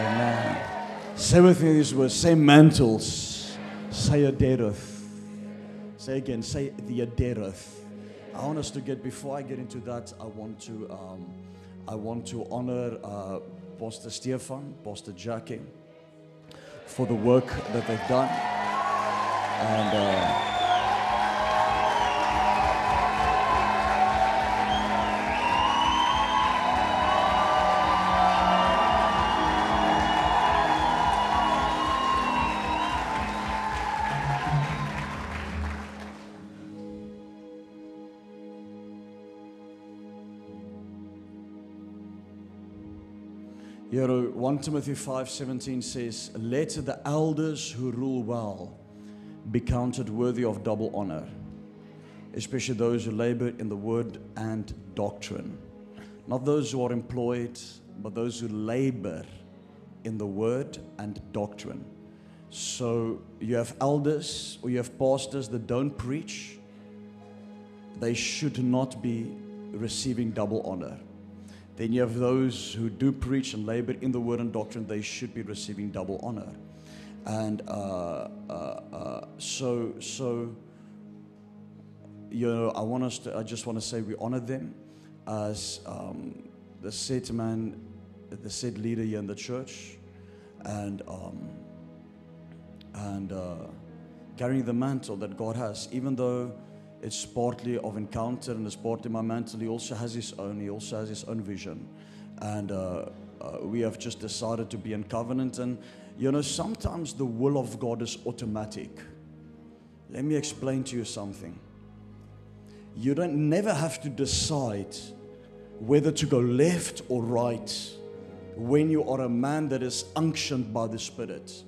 Amen. Say with me these words. Say mantles. Say adereth. Say again. Say the adereth. I want us to get before I get into that. I want to um, I want to honor uh, Pastor Stefan, Pastor Jackie, for the work that they've done, and. Uh, 1 Timothy 5:17 says, "Let the elders who rule well be counted worthy of double honor, especially those who labor in the word and doctrine. Not those who are employed, but those who labor in the word and doctrine." So, you have elders or you have pastors that don't preach, they should not be receiving double honor. Then you have those who do preach and labor in the word and doctrine, they should be receiving double honor. And uh, uh, uh, so, so, you know, I want us to, I just want to say we honor them as um, the said man, the said leader here in the church, and, um, and uh, carrying the mantle that God has, even though it's partly of encounter and it's partly my mantle. He also has his own. He also has his own vision, and uh, uh, we have just decided to be in covenant. And you know, sometimes the will of God is automatic. Let me explain to you something. You don't never have to decide whether to go left or right when you are a man that is unctioned by the Spirit.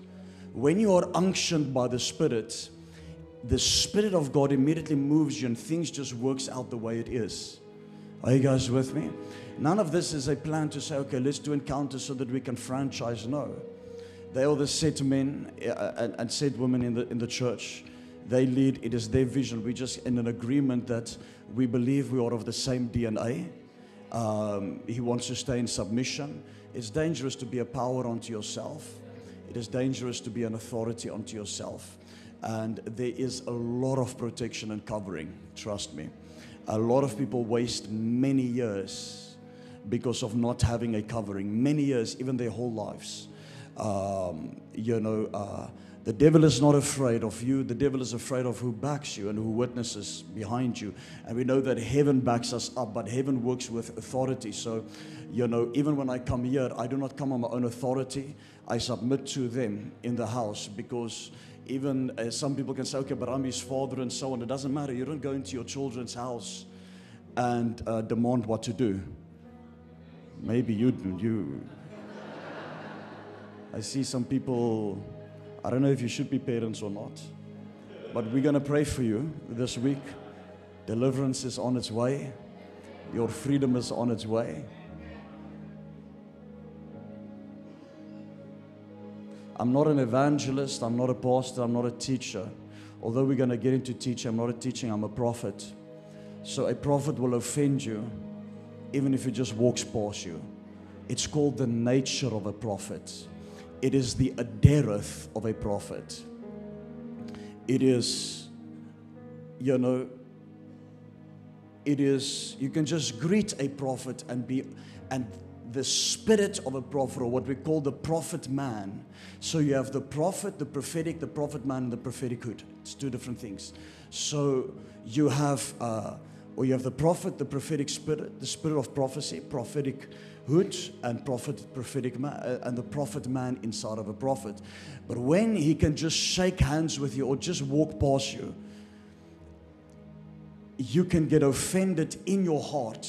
When you are unctioned by the Spirit, the Spirit of God immediately moves you and things just works out the way it is. Are you guys with me? None of this is a plan to say, okay, let's do encounters so that we can franchise. No. They are the set men uh, and, set women in the, in the church. They lead, it is their vision. We're just in an agreement that we believe we are of the same DNA. Um, he wants to stay in submission. It's dangerous to be a power unto yourself, it is dangerous to be an authority unto yourself. And there is a lot of protection and covering, trust me. A lot of people waste many years because of not having a covering, many years, even their whole lives. Um, you know, uh, the devil is not afraid of you. The devil is afraid of who backs you and who witnesses behind you. And we know that heaven backs us up, but heaven works with authority. So, you know, even when I come here, I do not come on my own authority. I submit to them in the house because even uh, some people can say, okay, but I'm his father and so on. It doesn't matter. You don't go into your children's house and uh, demand what to do. Maybe you do. you. I see some people. I don't know if you should be parents or not, but we're gonna pray for you this week. Deliverance is on its way. Your freedom is on its way. I'm not an evangelist, I'm not a pastor, I'm not a teacher. Although we're going to get into teaching, I'm not a teaching, I'm a prophet. So a prophet will offend you even if he just walks past you. It's called the nature of a prophet. It is the adereth of a prophet. It is, you know, it is, you can just greet a prophet and be, and the spirit of a prophet, or what we call the prophet man. So you have the prophet, the prophetic, the prophet man, and the prophetichood. It's two different things. So you have, uh, or you have the prophet, the prophetic spirit, the spirit of prophecy, prophetic hood, and prophet, prophetic man, uh, and the prophet man inside of a prophet. But when he can just shake hands with you or just walk past you, you can get offended in your heart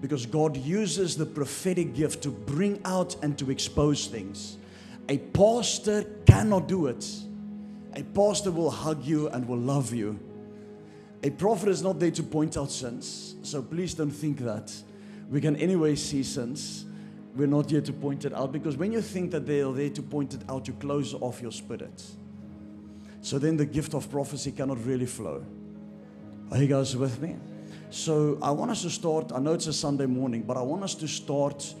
because God uses the prophetic gift to bring out and to expose things. A pastor cannot do it. A pastor will hug you and will love you. A prophet is not there to point out sins. So please don't think that. We can anyway see sins. We're not here to point it out because when you think that they are there to point it out, you close off your spirit. So then the gift of prophecy cannot really flow. Are you guys with me? So I want us to start. I know it's a Sunday morning, but I want us to start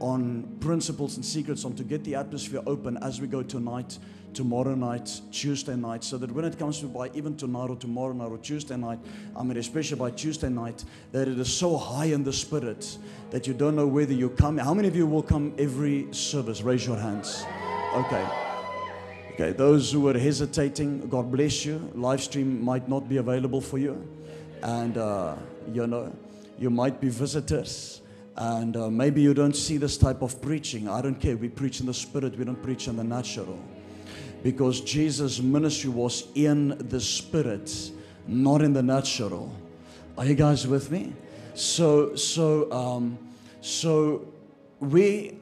on principles and secrets on to get the atmosphere open as we go tonight, tomorrow night, Tuesday night, so that when it comes to by even tonight or tomorrow night or Tuesday night, I mean especially by Tuesday night, that it is so high in the spirit that you don't know whether you come. How many of you will come every service? Raise your hands. Okay. Okay, those who are hesitating, God bless you. Live stream might not be available for you. And, uh, you know, you might be visitors. And uh, maybe you don't see this type of preaching. I don't care. We preach in the spirit, we don't preach in the natural. Because Jesus' ministry was in the spirit, not in the natural. Are you guys with me? So, so, um, so we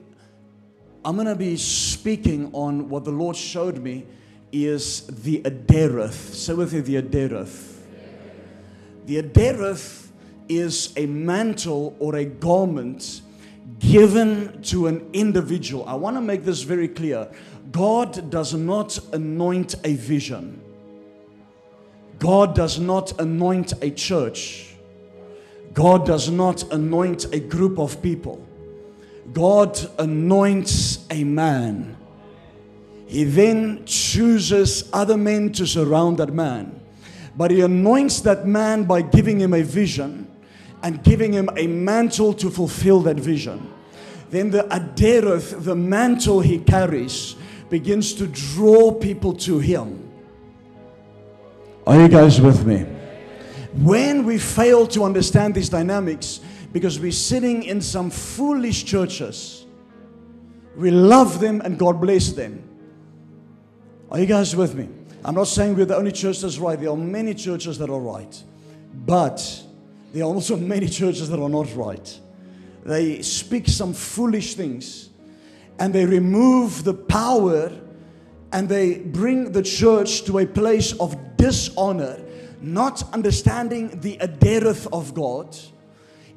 I'm going to be speaking on what the Lord showed me is the Adereth. Say with me, the Adereth. The Adereth is a mantle or a garment given to an individual. I want to make this very clear. God does not anoint a vision. God does not anoint a church. God does not anoint a group of people. God anoints a man. He then chooses other men to surround that man. But he anoints that man by giving him a vision and giving him a mantle to fulfill that vision. Then the adereth, the mantle he carries, begins to draw people to him. Are you guys with me? When we fail to understand these dynamics, because we're sitting in some foolish churches. We love them and God bless them. Are you guys with me? I'm not saying we're the only church that's right. There are many churches that are right. But there are also many churches that are not right. They speak some foolish things and they remove the power and they bring the church to a place of dishonor, not understanding the adereth of God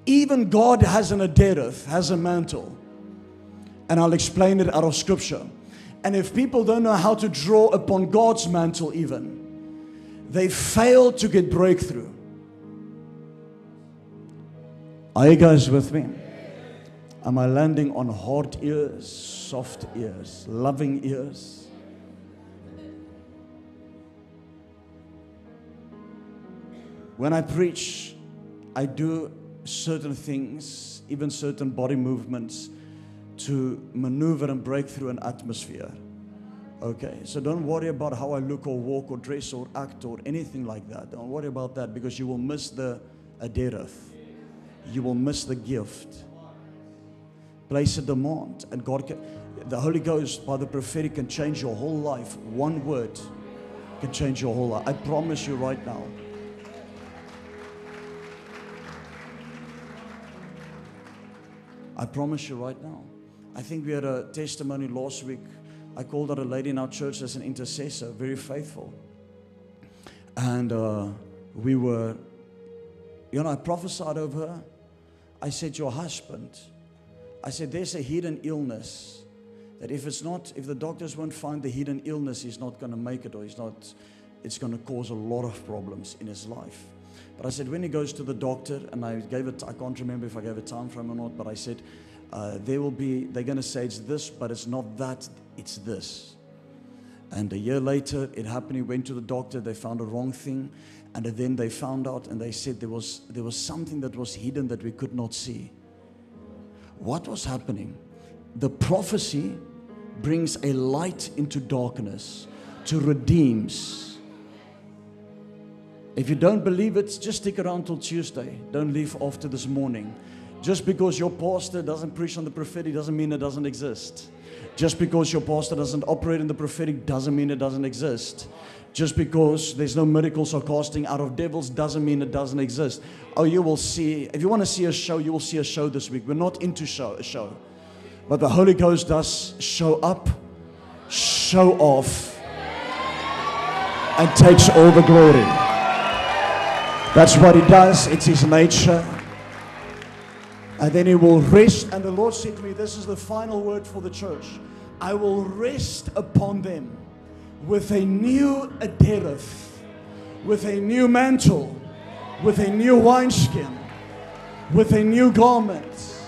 even God has an adereth, has a mantle. And I'll explain it out of scripture. And if people don't know how to draw upon God's mantle, even, they fail to get breakthrough. Are you guys with me? Am I landing on hard ears, soft ears, loving ears? When I preach, I do certain things, even certain body movements, to maneuver and break through an atmosphere. Okay, so don't worry about how I look or walk or dress or act or anything like that. Don't worry about that because you will miss the adereth. You will miss the gift. Place a demand, and God can, the Holy Ghost by the prophetic can change your whole life. One word can change your whole life. I promise you right now. I promise you right now. I think we had a testimony last week. I called out a lady in our church as an intercessor, very faithful. And uh, we were, you know, I prophesied over her. I said, Your husband, I said, there's a hidden illness that if it's not, if the doctors won't find the hidden illness, he's not going to make it or he's not, it's going to cause a lot of problems in his life. But I said, when he goes to the doctor, and I gave it, I can't remember if I gave a time frame or not, but I said, uh, there will be, they're going to say it's this, but it's not that, it's this. And a year later, it happened. He went to the doctor, they found a wrong thing. And then they found out and they said there was, there was something that was hidden that we could not see. What was happening? The prophecy brings a light into darkness to redeems if you don't believe it, just stick around till Tuesday. Don't leave after this morning. Just because your pastor doesn't preach on the prophetic doesn't mean it doesn't exist. Just because your pastor doesn't operate in the prophetic doesn't mean it doesn't exist. Just because there's no miracles or casting out of devils doesn't mean it doesn't exist. Oh, you will see. If you want to see a show, you will see a show this week. We're not into show, a show. But the Holy Ghost does show up, show off, and takes all the glory. That's what he does, it's his nature. And then he will rest. And the Lord said to me, This is the final word for the church. I will rest upon them with a new adereth, with a new mantle, with a new wineskin, with a new garment,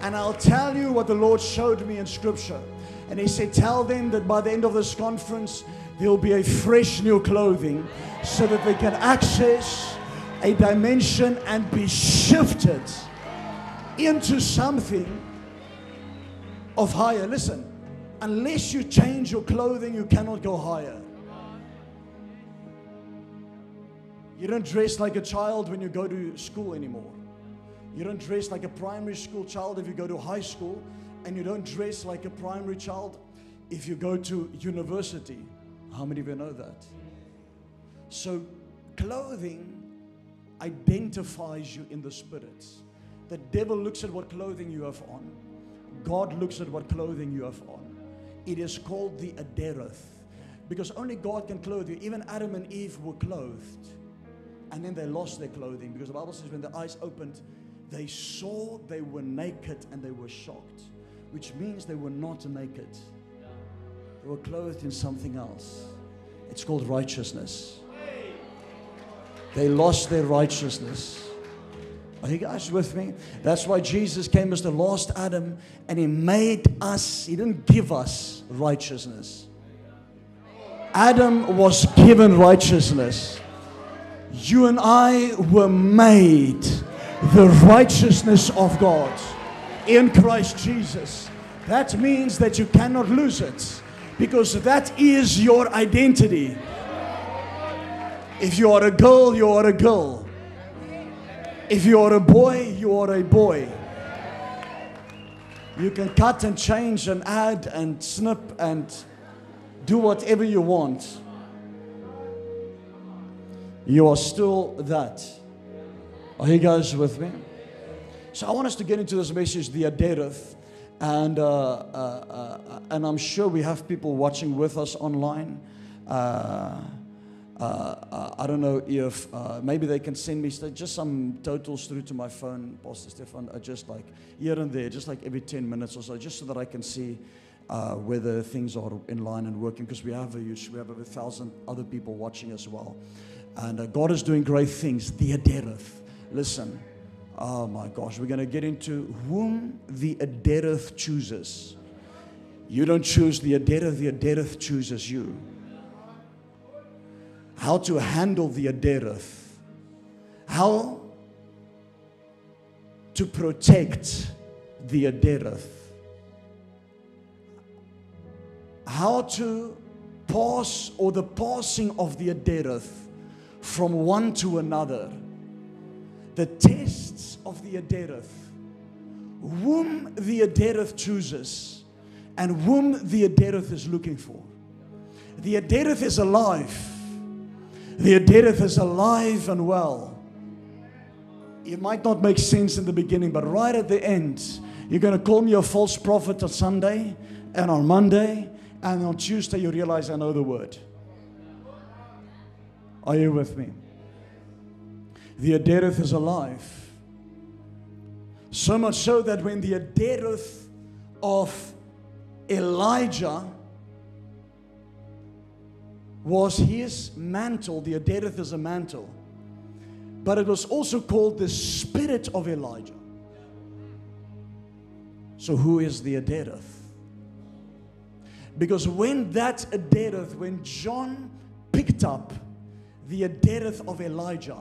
And I'll tell you what the Lord showed me in Scripture. And He said, Tell them that by the end of this conference, there will be a fresh new clothing so that they can access a dimension and be shifted into something of higher. Listen, unless you change your clothing, you cannot go higher. You don't dress like a child when you go to school anymore. You don't dress like a primary school child if you go to high school, and you don't dress like a primary child if you go to university. How many of you know that? So, clothing identifies you in the spirit. The devil looks at what clothing you have on, God looks at what clothing you have on. It is called the adereth because only God can clothe you. Even Adam and Eve were clothed and then they lost their clothing because the Bible says when the eyes opened, they saw they were naked and they were shocked, which means they were not naked. They were clothed in something else. It's called righteousness. They lost their righteousness. Are you guys with me? That's why Jesus came as the last Adam and he made us, he didn't give us righteousness. Adam was given righteousness. You and I were made the righteousness of God in Christ Jesus. That means that you cannot lose it because that is your identity. If you are a girl, you are a girl. If you are a boy, you are a boy. You can cut and change and add and snip and do whatever you want. You are still that. Are you guys with me? So I want us to get into this message, the Adereth. And, uh, uh, uh, and I'm sure we have people watching with us online. Uh, uh, uh, I don't know if maybe they can send me just some totals through to my phone, Pastor Stefan, just like here and there, just like every 10 minutes or so, just so that I can see whether things are in line and working. Because we have a huge, we have over a thousand other people watching as well. And God is doing great things. The Adereth. Listen, Oh my gosh, we're going to get into whom the Adereth chooses. You don't choose the Adereth, the Adereth chooses you. How to handle the Adereth. How to protect the Adereth. How to pass or the passing of the Adereth from one to another the tests of the Adereth, whom the Adereth chooses, and whom the Adereth is looking for. The Adereth is alive. The Adereth is alive and well. It might not make sense in the beginning, but right at the end, you're going to call me a false prophet on Sunday and on Monday, and on Tuesday, you realize I know the word. Are you with me? the Adereth is alive. So much so that when the Adereth of Elijah was his mantle, the Adereth is a mantle, but it was also called the spirit of Elijah. So, who is the Adereth? Because when that Adereth, when John picked up the Adereth of Elijah,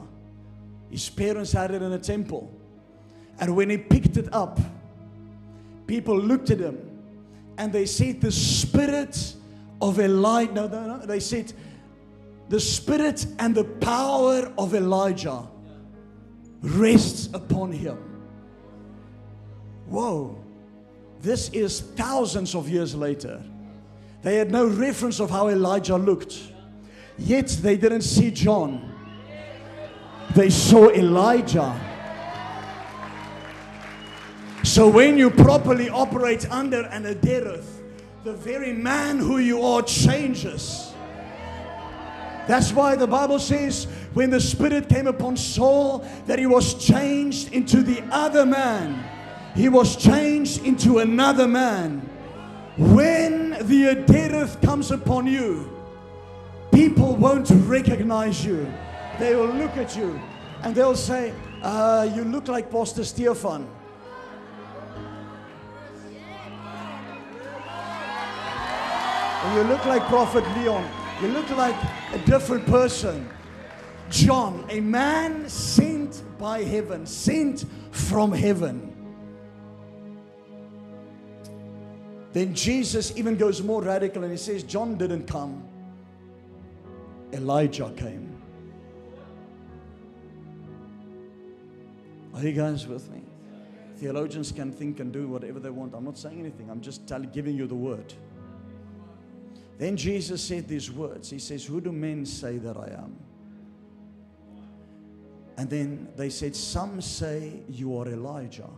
his parents had it in a temple. And when he picked it up, people looked at him and they said, The spirit of Elijah, no, no, no, they said, The spirit and the power of Elijah rests upon him. Whoa, this is thousands of years later. They had no reference of how Elijah looked, yet they didn't see John. They saw Elijah. So when you properly operate under an adereth, the very man who you are changes. That's why the Bible says when the Spirit came upon Saul, that he was changed into the other man. He was changed into another man. When the adereth comes upon you, people won't recognize you. They will look at you and they'll say, uh, You look like Pastor Stefan. And you look like Prophet Leon. You look like a different person. John, a man sent by heaven, sent from heaven. Then Jesus even goes more radical and he says, John didn't come, Elijah came. Are you guys with me? Theologians can think and do whatever they want. I'm not saying anything, I'm just giving you the word. Then Jesus said these words He says, Who do men say that I am? And then they said, Some say you are Elijah,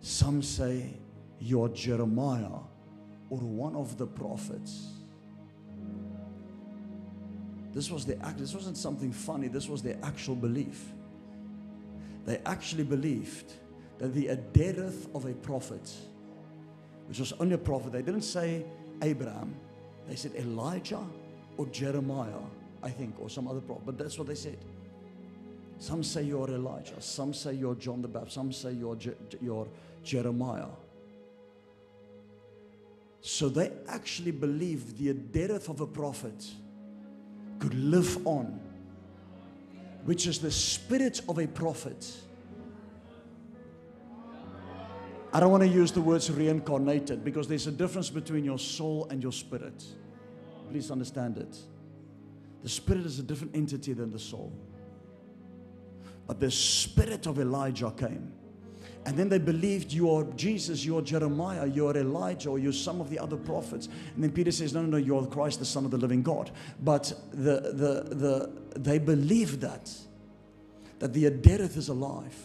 some say you are Jeremiah or one of the prophets. This was the act, this wasn't something funny, this was their actual belief. They actually believed that the death of a prophet, which was only a prophet, they didn't say Abraham, they said Elijah or Jeremiah, I think, or some other prophet, but that's what they said. Some say you're Elijah, some say you're John the Baptist, some say you're, Je- you're Jeremiah. So they actually believed the death of a prophet could live on, which is the spirit of a prophet. I don't want to use the words reincarnated because there's a difference between your soul and your spirit. Please understand it. The spirit is a different entity than the soul. But the spirit of Elijah came. And then they believed you are Jesus, you are Jeremiah, you are Elijah, or you're some of the other prophets. And then Peter says, No, no, no, you are Christ, the Son of the living God. But the, the, the, they believe that, that the Adereth is alive.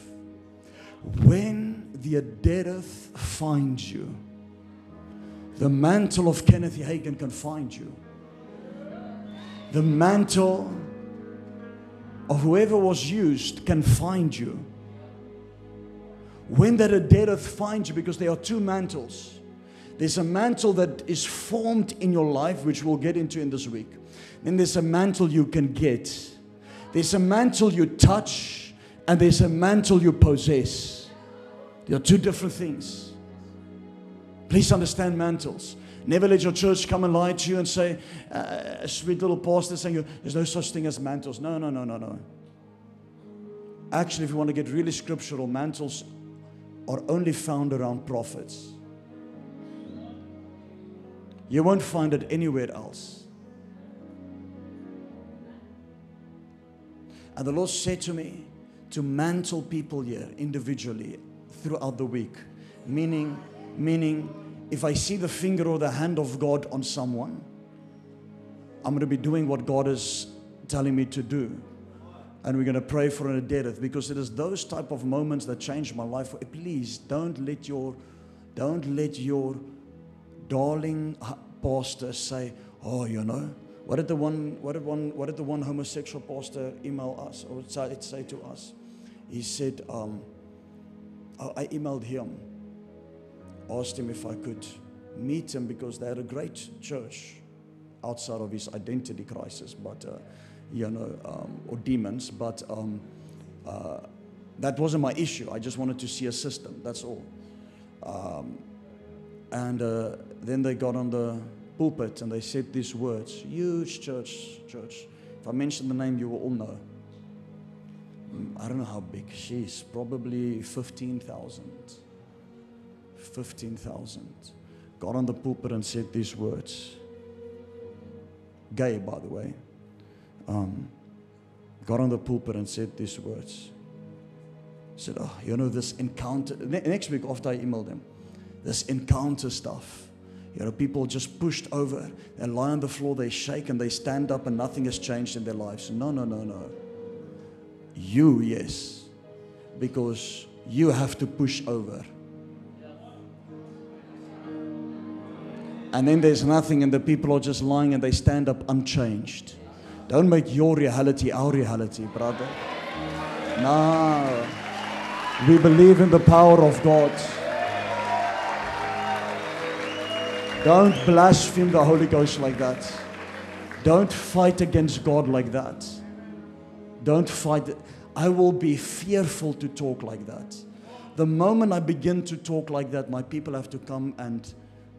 When the Adereth finds you, the mantle of Kenneth Hagin can find you. The mantle of whoever was used can find you. When that Adereth finds you, because there are two mantles. There's a mantle that is formed in your life, which we'll get into in this week. Then there's a mantle you can get. There's a mantle you touch, and there's a mantle you possess. They are two different things. Please understand mantles. Never let your church come and lie to you and say, uh, a sweet little pastor saying, there's no such thing as mantles. No, no, no, no, no. Actually, if you want to get really scriptural, mantles are only found around prophets. You won't find it anywhere else. And the Lord said to me to mantle people here individually throughout the week. Meaning, meaning, if I see the finger or the hand of God on someone, I'm going to be doing what God is telling me to do. And we're going to pray for an death because it is those type of moments that change my life. Please don't let your, don't let your darling pastor say, "Oh, you know, what did the one, what did one, what did the one homosexual pastor email us or say, say to us?" He said, um, I emailed him, asked him if I could meet him because they had a great church outside of his identity crisis, but uh, you know, um, or demons. But um, uh, that wasn't my issue. I just wanted to see a system. That's all. Um, and uh, then they got on the pulpit and they said these words. Huge church, church. If I mention the name, you will all know. I don't know how big. she is, probably 15,000. 15,000. Got on the pulpit and said these words. Gay, by the way. Um, got on the pulpit and said these words. Said, Oh, you know, this encounter. Next week, after I emailed them, this encounter stuff. You know, people just pushed over and lie on the floor, they shake and they stand up, and nothing has changed in their lives. No, no, no, no. You, yes. Because you have to push over. And then there's nothing, and the people are just lying and they stand up unchanged. Don't make your reality our reality, brother. No. We believe in the power of God. Don't blaspheme the Holy Ghost like that. Don't fight against God like that. Don't fight. I will be fearful to talk like that. The moment I begin to talk like that, my people have to come and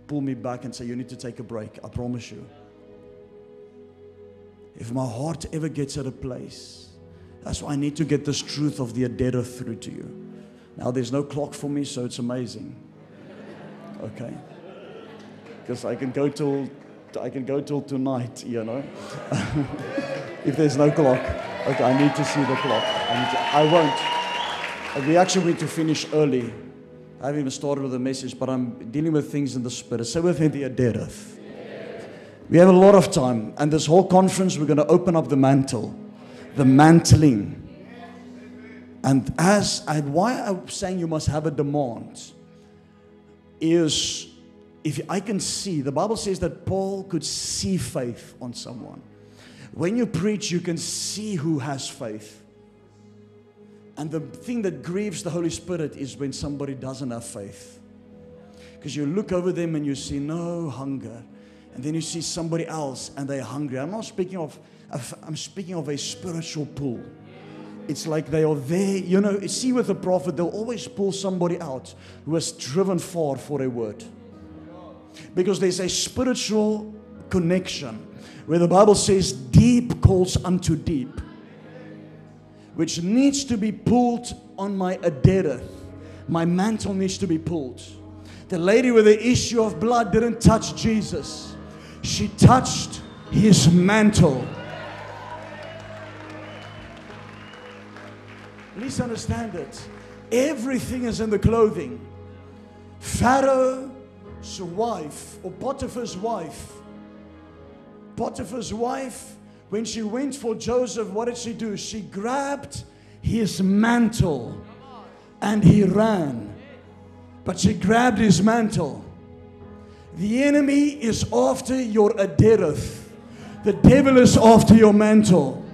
pull me back and say, You need to take a break. I promise you. If my heart ever gets at a place, that's why I need to get this truth of the Adereth through to you. Now, there's no clock for me, so it's amazing. Okay? Because I can go till I can go till tonight, you know. if there's no clock. Okay, I need to see the clock. I, I won't. We actually need to finish early. I haven't even started with the message, but I'm dealing with things in the spirit. With me the Adereth. We have a lot of time, and this whole conference, we're going to open up the mantle, the mantling. And as I, why I'm saying you must have a demand is if I can see, the Bible says that Paul could see faith on someone. When you preach, you can see who has faith. And the thing that grieves the Holy Spirit is when somebody doesn't have faith. Because you look over them and you see no hunger. And then you see somebody else and they're hungry. I'm not speaking of, I'm speaking of a spiritual pull. It's like they are there. You know, see with the prophet, they'll always pull somebody out who has driven far for a word. Because there's a spiritual connection where the Bible says deep calls unto deep, which needs to be pulled on my adereth. My mantle needs to be pulled. The lady with the issue of blood didn't touch Jesus, she touched his mantle. Please understand it. Everything is in the clothing. Pharaoh's wife, or Potiphar's wife, Potiphar's wife, when she went for Joseph, what did she do? She grabbed his mantle and he ran. But she grabbed his mantle. The enemy is after your adereth. The devil is after your mantle.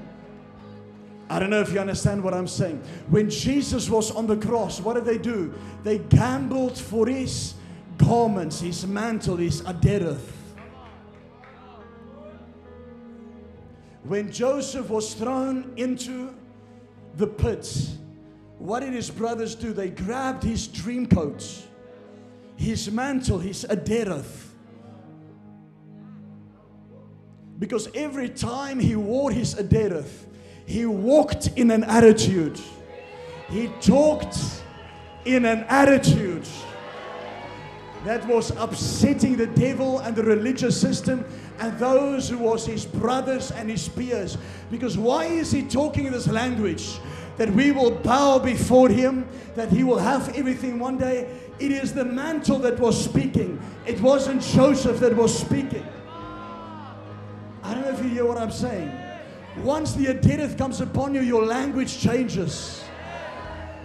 I don't know if you understand what I'm saying. When Jesus was on the cross, what did they do? They gambled for his garments, his mantle, his adereth. When Joseph was thrown into the pit, what did his brothers do? They grabbed his dream coat, his mantle, his adereth. Because every time he wore his adereth, he walked in an attitude. He talked in an attitude that was upsetting the devil and the religious system and those who was his brothers and his peers. Because why is he talking in this language? That we will bow before him, that he will have everything one day. It is the mantle that was speaking. It wasn't Joseph that was speaking. I don't know if you hear what I'm saying. Once the Adereth comes upon you, your language changes.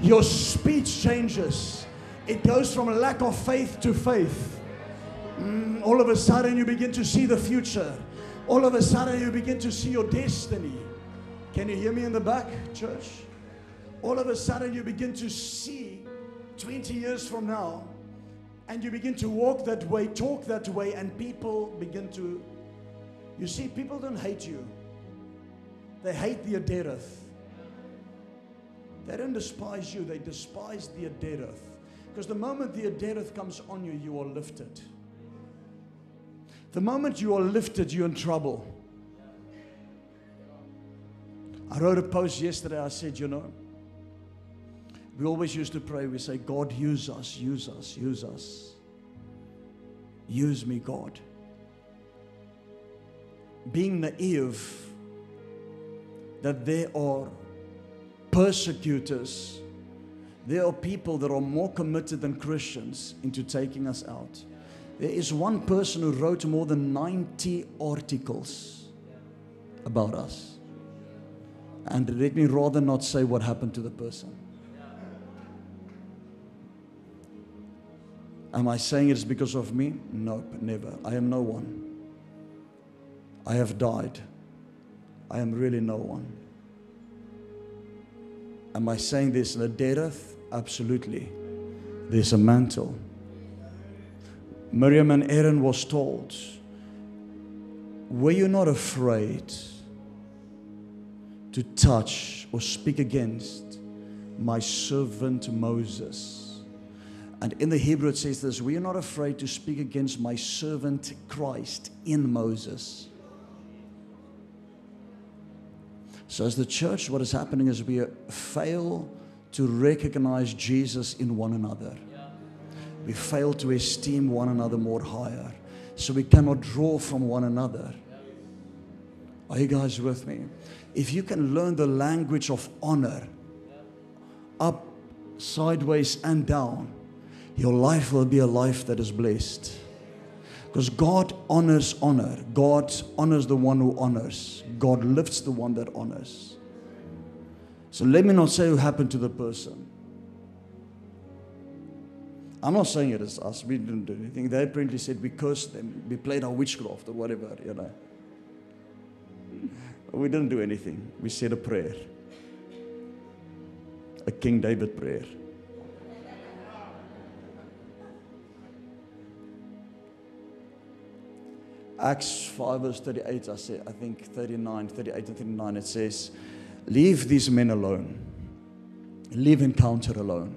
Your speech changes. It goes from a lack of faith to faith. Mm, all of a sudden, you begin to see the future. All of a sudden, you begin to see your destiny. Can you hear me in the back, church? All of a sudden, you begin to see 20 years from now, and you begin to walk that way, talk that way, and people begin to. You see, people don't hate you, they hate the Adereth. They don't despise you, they despise the Adereth. Because the moment the Adereth comes on you, you are lifted. The moment you are lifted, you're in trouble. I wrote a post yesterday. I said, you know, we always used to pray. We say, God, use us, use us, use us. Use me, God. Being naive that there are persecutors, there are people that are more committed than Christians into taking us out. There is one person who wrote more than 90 articles about us. And let me rather not say what happened to the person. Am I saying it's because of me? Nope, never. I am no one. I have died. I am really no one. Am I saying this in a dead death? Absolutely. There's a mantle. Miriam and Aaron was told, Were you not afraid to touch or speak against my servant Moses? And in the Hebrew it says this We are not afraid to speak against my servant Christ in Moses. So, as the church, what is happening is we fail to recognize Jesus in one another. We fail to esteem one another more higher. So, we cannot draw from one another. Are you guys with me? If you can learn the language of honor, up, sideways, and down, your life will be a life that is blessed. Because God honors honor. God honors the one who honors. God lifts the one that honors. So let me not say what happened to the person. I'm not saying it is us. We didn't do anything. They apparently said we cursed them. We played our witchcraft or whatever, you know. We didn't do anything. We said a prayer. A King David prayer. Acts 5 verse 38, I, say, I think 39, 38 and 39, it says, Leave these men alone. Leave encounter alone.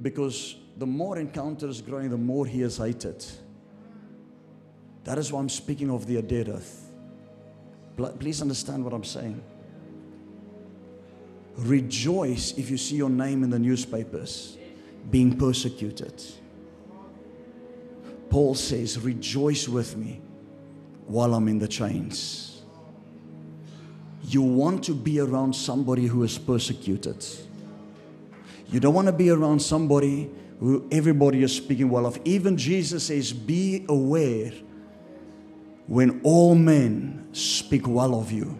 Because the more encounter is growing, the more he is hated. That is why I'm speaking of the Adereth. Please understand what I'm saying. Rejoice if you see your name in the newspapers being persecuted. Paul says, Rejoice with me while I'm in the chains. You want to be around somebody who is persecuted. You don't want to be around somebody who everybody is speaking well of. Even Jesus says, Be aware when all men speak well of you.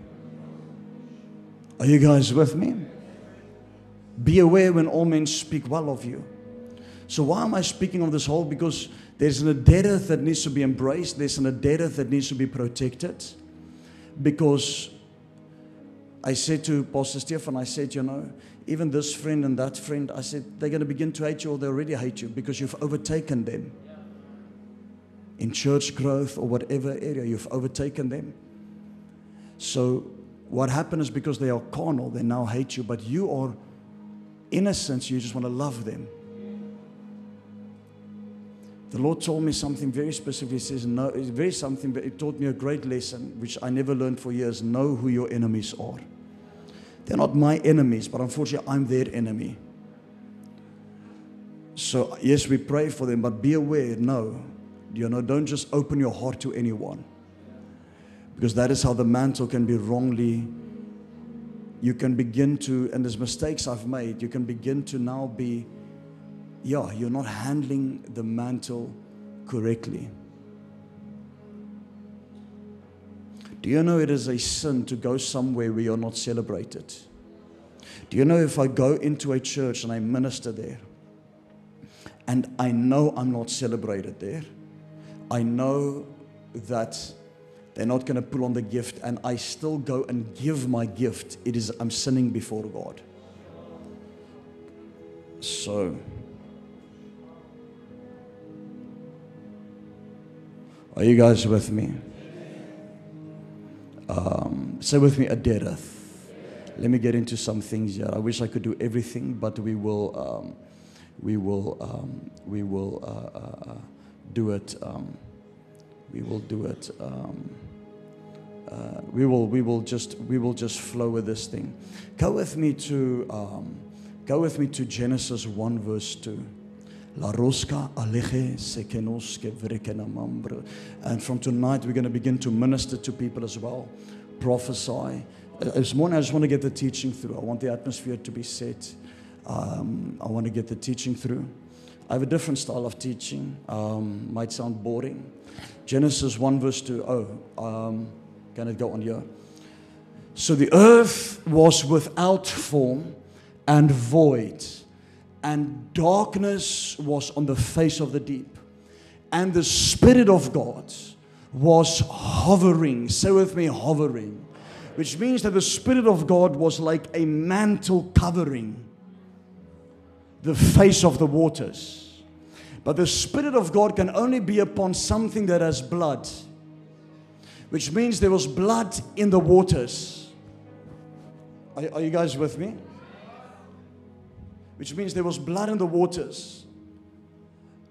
Are you guys with me? Be aware when all men speak well of you. So, why am I speaking of this whole? Because there's an Adereth that needs to be embraced, there's an Adereth that needs to be protected. Because I said to Pastor Stefan, I said, you know, even this friend and that friend, I said, they're going to begin to hate you or they already hate you because you've overtaken them. In church growth or whatever area, you've overtaken them. So, what happened is because they are carnal, they now hate you, but you are innocent, you just want to love them. The Lord told me something very specific. He says, No, it's very something, but it taught me a great lesson, which I never learned for years. Know who your enemies are. They're not my enemies, but unfortunately, I'm their enemy. So, yes, we pray for them, but be aware, no. You know, don't just open your heart to anyone. Because that is how the mantle can be wrongly. You can begin to, and there's mistakes I've made, you can begin to now be yeah, you're not handling the mantle correctly. Do you know it is a sin to go somewhere where you're not celebrated? Do you know if I go into a church and I minister there and I know I'm not celebrated there, I know that they're not going to pull on the gift and I still go and give my gift, it is I'm sinning before God. So, Are you guys with me? Um, say with me, Adereth. Let me get into some things here. I wish I could do everything, but we will, um, we will, um, we will uh, uh, uh do it. Um, we will do it. Um, uh, we will, we will just, we will just flow with this thing. Go with me to, um, go with me to Genesis one verse two. La Rosca Aleje Sekenoske Vrekenamambra. And from tonight, we're going to begin to minister to people as well, prophesy. Uh, this morning, I just want to get the teaching through. I want the atmosphere to be set. Um, I want to get the teaching through. I have a different style of teaching. Um, might sound boring. Genesis 1, verse 2. Oh, um, can it go on here? So the earth was without form and void and darkness was on the face of the deep. And the Spirit of God was hovering. Say with me, hovering. Which means that the Spirit of God was like a mantle covering the face of the waters. But the Spirit of God can only be upon something that has blood, which means there was blood in the waters. Are, are you guys with me? Which means there was blood in the waters.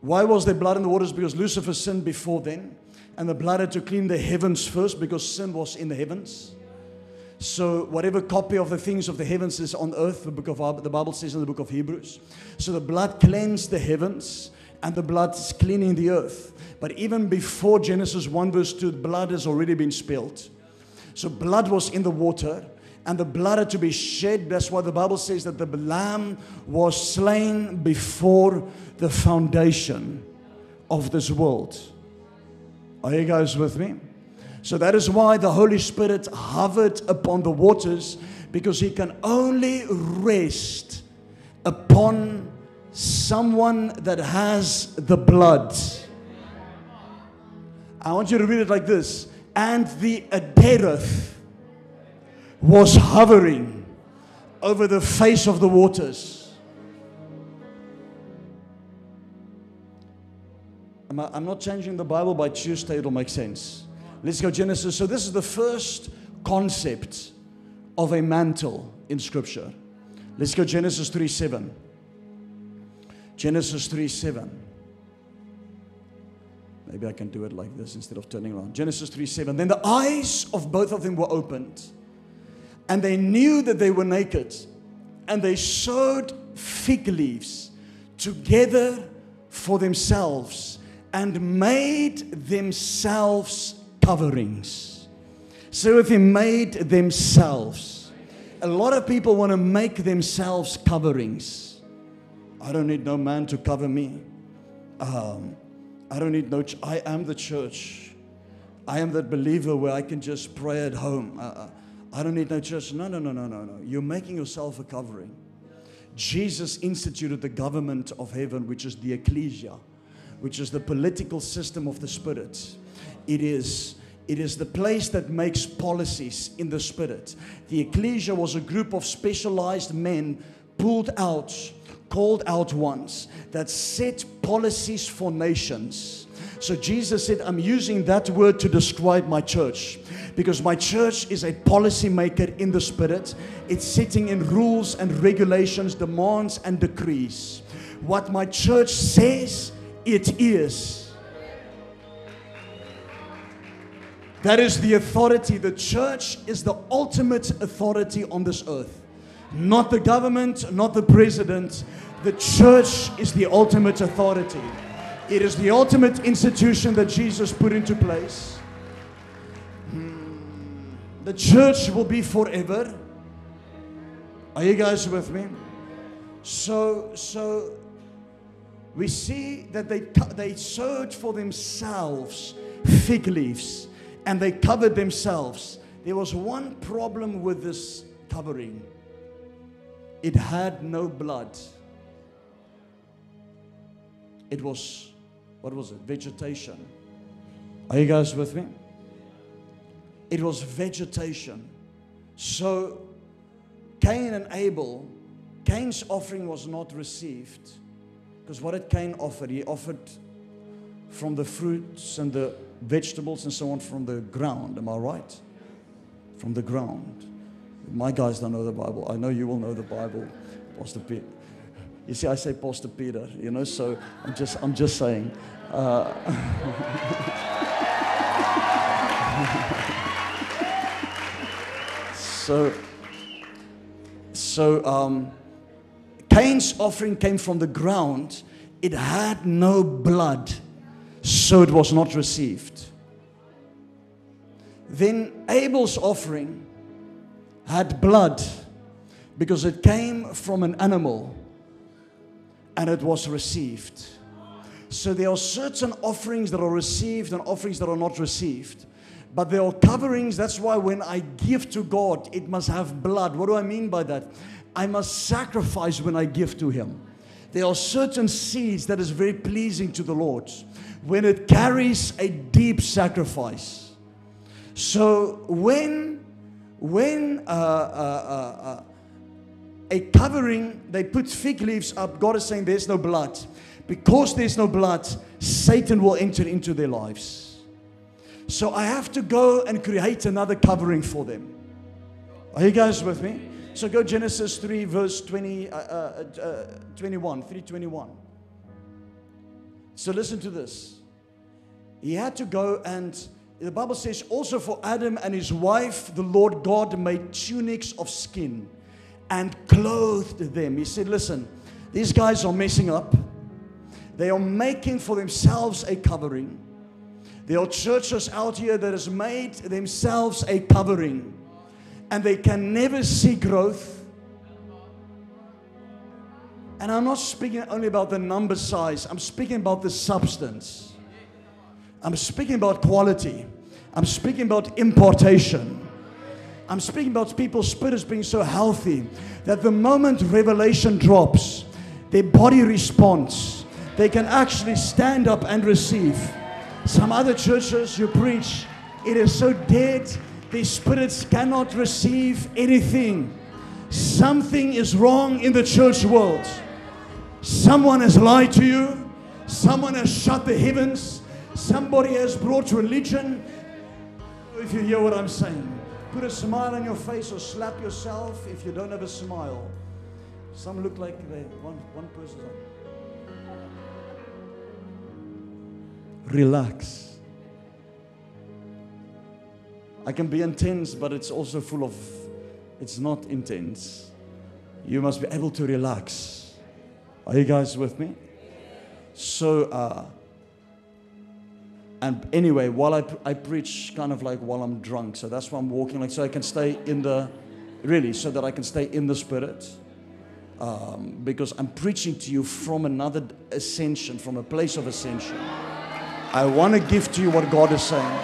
Why was there blood in the waters? Because Lucifer sinned before then, and the blood had to clean the heavens first because sin was in the heavens. So whatever copy of the things of the heavens is on earth, the book of the Bible says in the book of Hebrews. So the blood cleansed the heavens, and the blood is cleaning the earth. But even before Genesis 1 verse 2, blood has already been spilled. So blood was in the water, and the blood had to be shed. That's why the Bible says that the lamb was slain before the foundation of this world. Are you guys with me? So that is why the Holy Spirit hovered upon the waters because he can only rest upon someone that has the blood. I want you to read it like this. And the Adereth was hovering over the face of the waters. I'm not changing the Bible by Tuesday, it'll make sense. Let's go Genesis. So this is the first concept of a mantle in scripture. Let's go Genesis 3 7. Genesis 3 7. Maybe I can do it like this instead of turning around. Genesis 3 7. Then the eyes of both of them were opened, and they knew that they were naked, and they sewed fig leaves together for themselves and made themselves coverings. So if they made themselves, a lot of people want to make themselves coverings. I don't need no man to cover me. Um, I don't need no. Ch- I am the church. I am that believer where I can just pray at home. Uh, uh, I don't need no church. No, no, no, no, no, no. You're making yourself a covering. Jesus instituted the government of heaven, which is the ecclesia, which is the political system of the spirit. It is it is the place that makes policies in the spirit. The ecclesia was a group of specialized men pulled out, called out ones that set policies for nations. So Jesus said, I'm using that word to describe my church because my church is a policy maker in the spirit. It's sitting in rules and regulations, demands and decrees. What my church says, it is. That is the authority. The church is the ultimate authority on this earth. Not the government, not the president. The church is the ultimate authority. It is the ultimate institution that Jesus put into place. The church will be forever. Are you guys with me? So, so we see that they they sowed for themselves fig leaves and they covered themselves. There was one problem with this covering it had no blood. It was, what was it? Vegetation. Are you guys with me? It was vegetation. So, Cain and Abel, Cain's offering was not received. Because what did Cain offer? He offered from the fruits and the vegetables and so on from the ground. Am I right? From the ground. My guys don't know the Bible. I know you will know the Bible, Pastor Peter. You see, I say Pastor Peter, you know, so I'm just, I'm just saying. Uh, so, so um, Cain's offering came from the ground. It had no blood so it was not received. Then Abel's offering had blood because it came from an animal and it was received. So there are certain offerings that are received and offerings that are not received. But there are coverings. That's why when I give to God, it must have blood. What do I mean by that? I must sacrifice when I give to Him. There are certain seeds that is very pleasing to the Lord when it carries a deep sacrifice. So when when uh, uh, uh, a covering, they put fig leaves up. God is saying there's no blood. Because there's no blood, Satan will enter into their lives. So I have to go and create another covering for them. Are you guys with me? So go Genesis 3, verse 20, uh, uh, uh, 21, 321. So listen to this. He had to go and the Bible says also for Adam and his wife, the Lord God made tunics of skin and clothed them. He said, Listen, these guys are messing up. They are making for themselves a covering. There are churches out here that has made themselves a covering and they can never see growth. And I'm not speaking only about the number size, I'm speaking about the substance. I'm speaking about quality. I'm speaking about importation. I'm speaking about people's spirits being so healthy that the moment revelation drops, their body responds. They can actually stand up and receive. Some other churches you preach, it is so dead, their spirits cannot receive anything. Something is wrong in the church world. Someone has lied to you, someone has shut the heavens, somebody has brought religion. If you hear what I'm saying, put a smile on your face or slap yourself if you don't have a smile. Some look like they one one person. Relax. I can be intense, but it's also full of, it's not intense. You must be able to relax. Are you guys with me? So, uh, and anyway, while I, I preach kind of like while I'm drunk, so that's why I'm walking like so I can stay in the, really, so that I can stay in the spirit. Um, because I'm preaching to you from another ascension, from a place of ascension. I want to give to you what God is saying.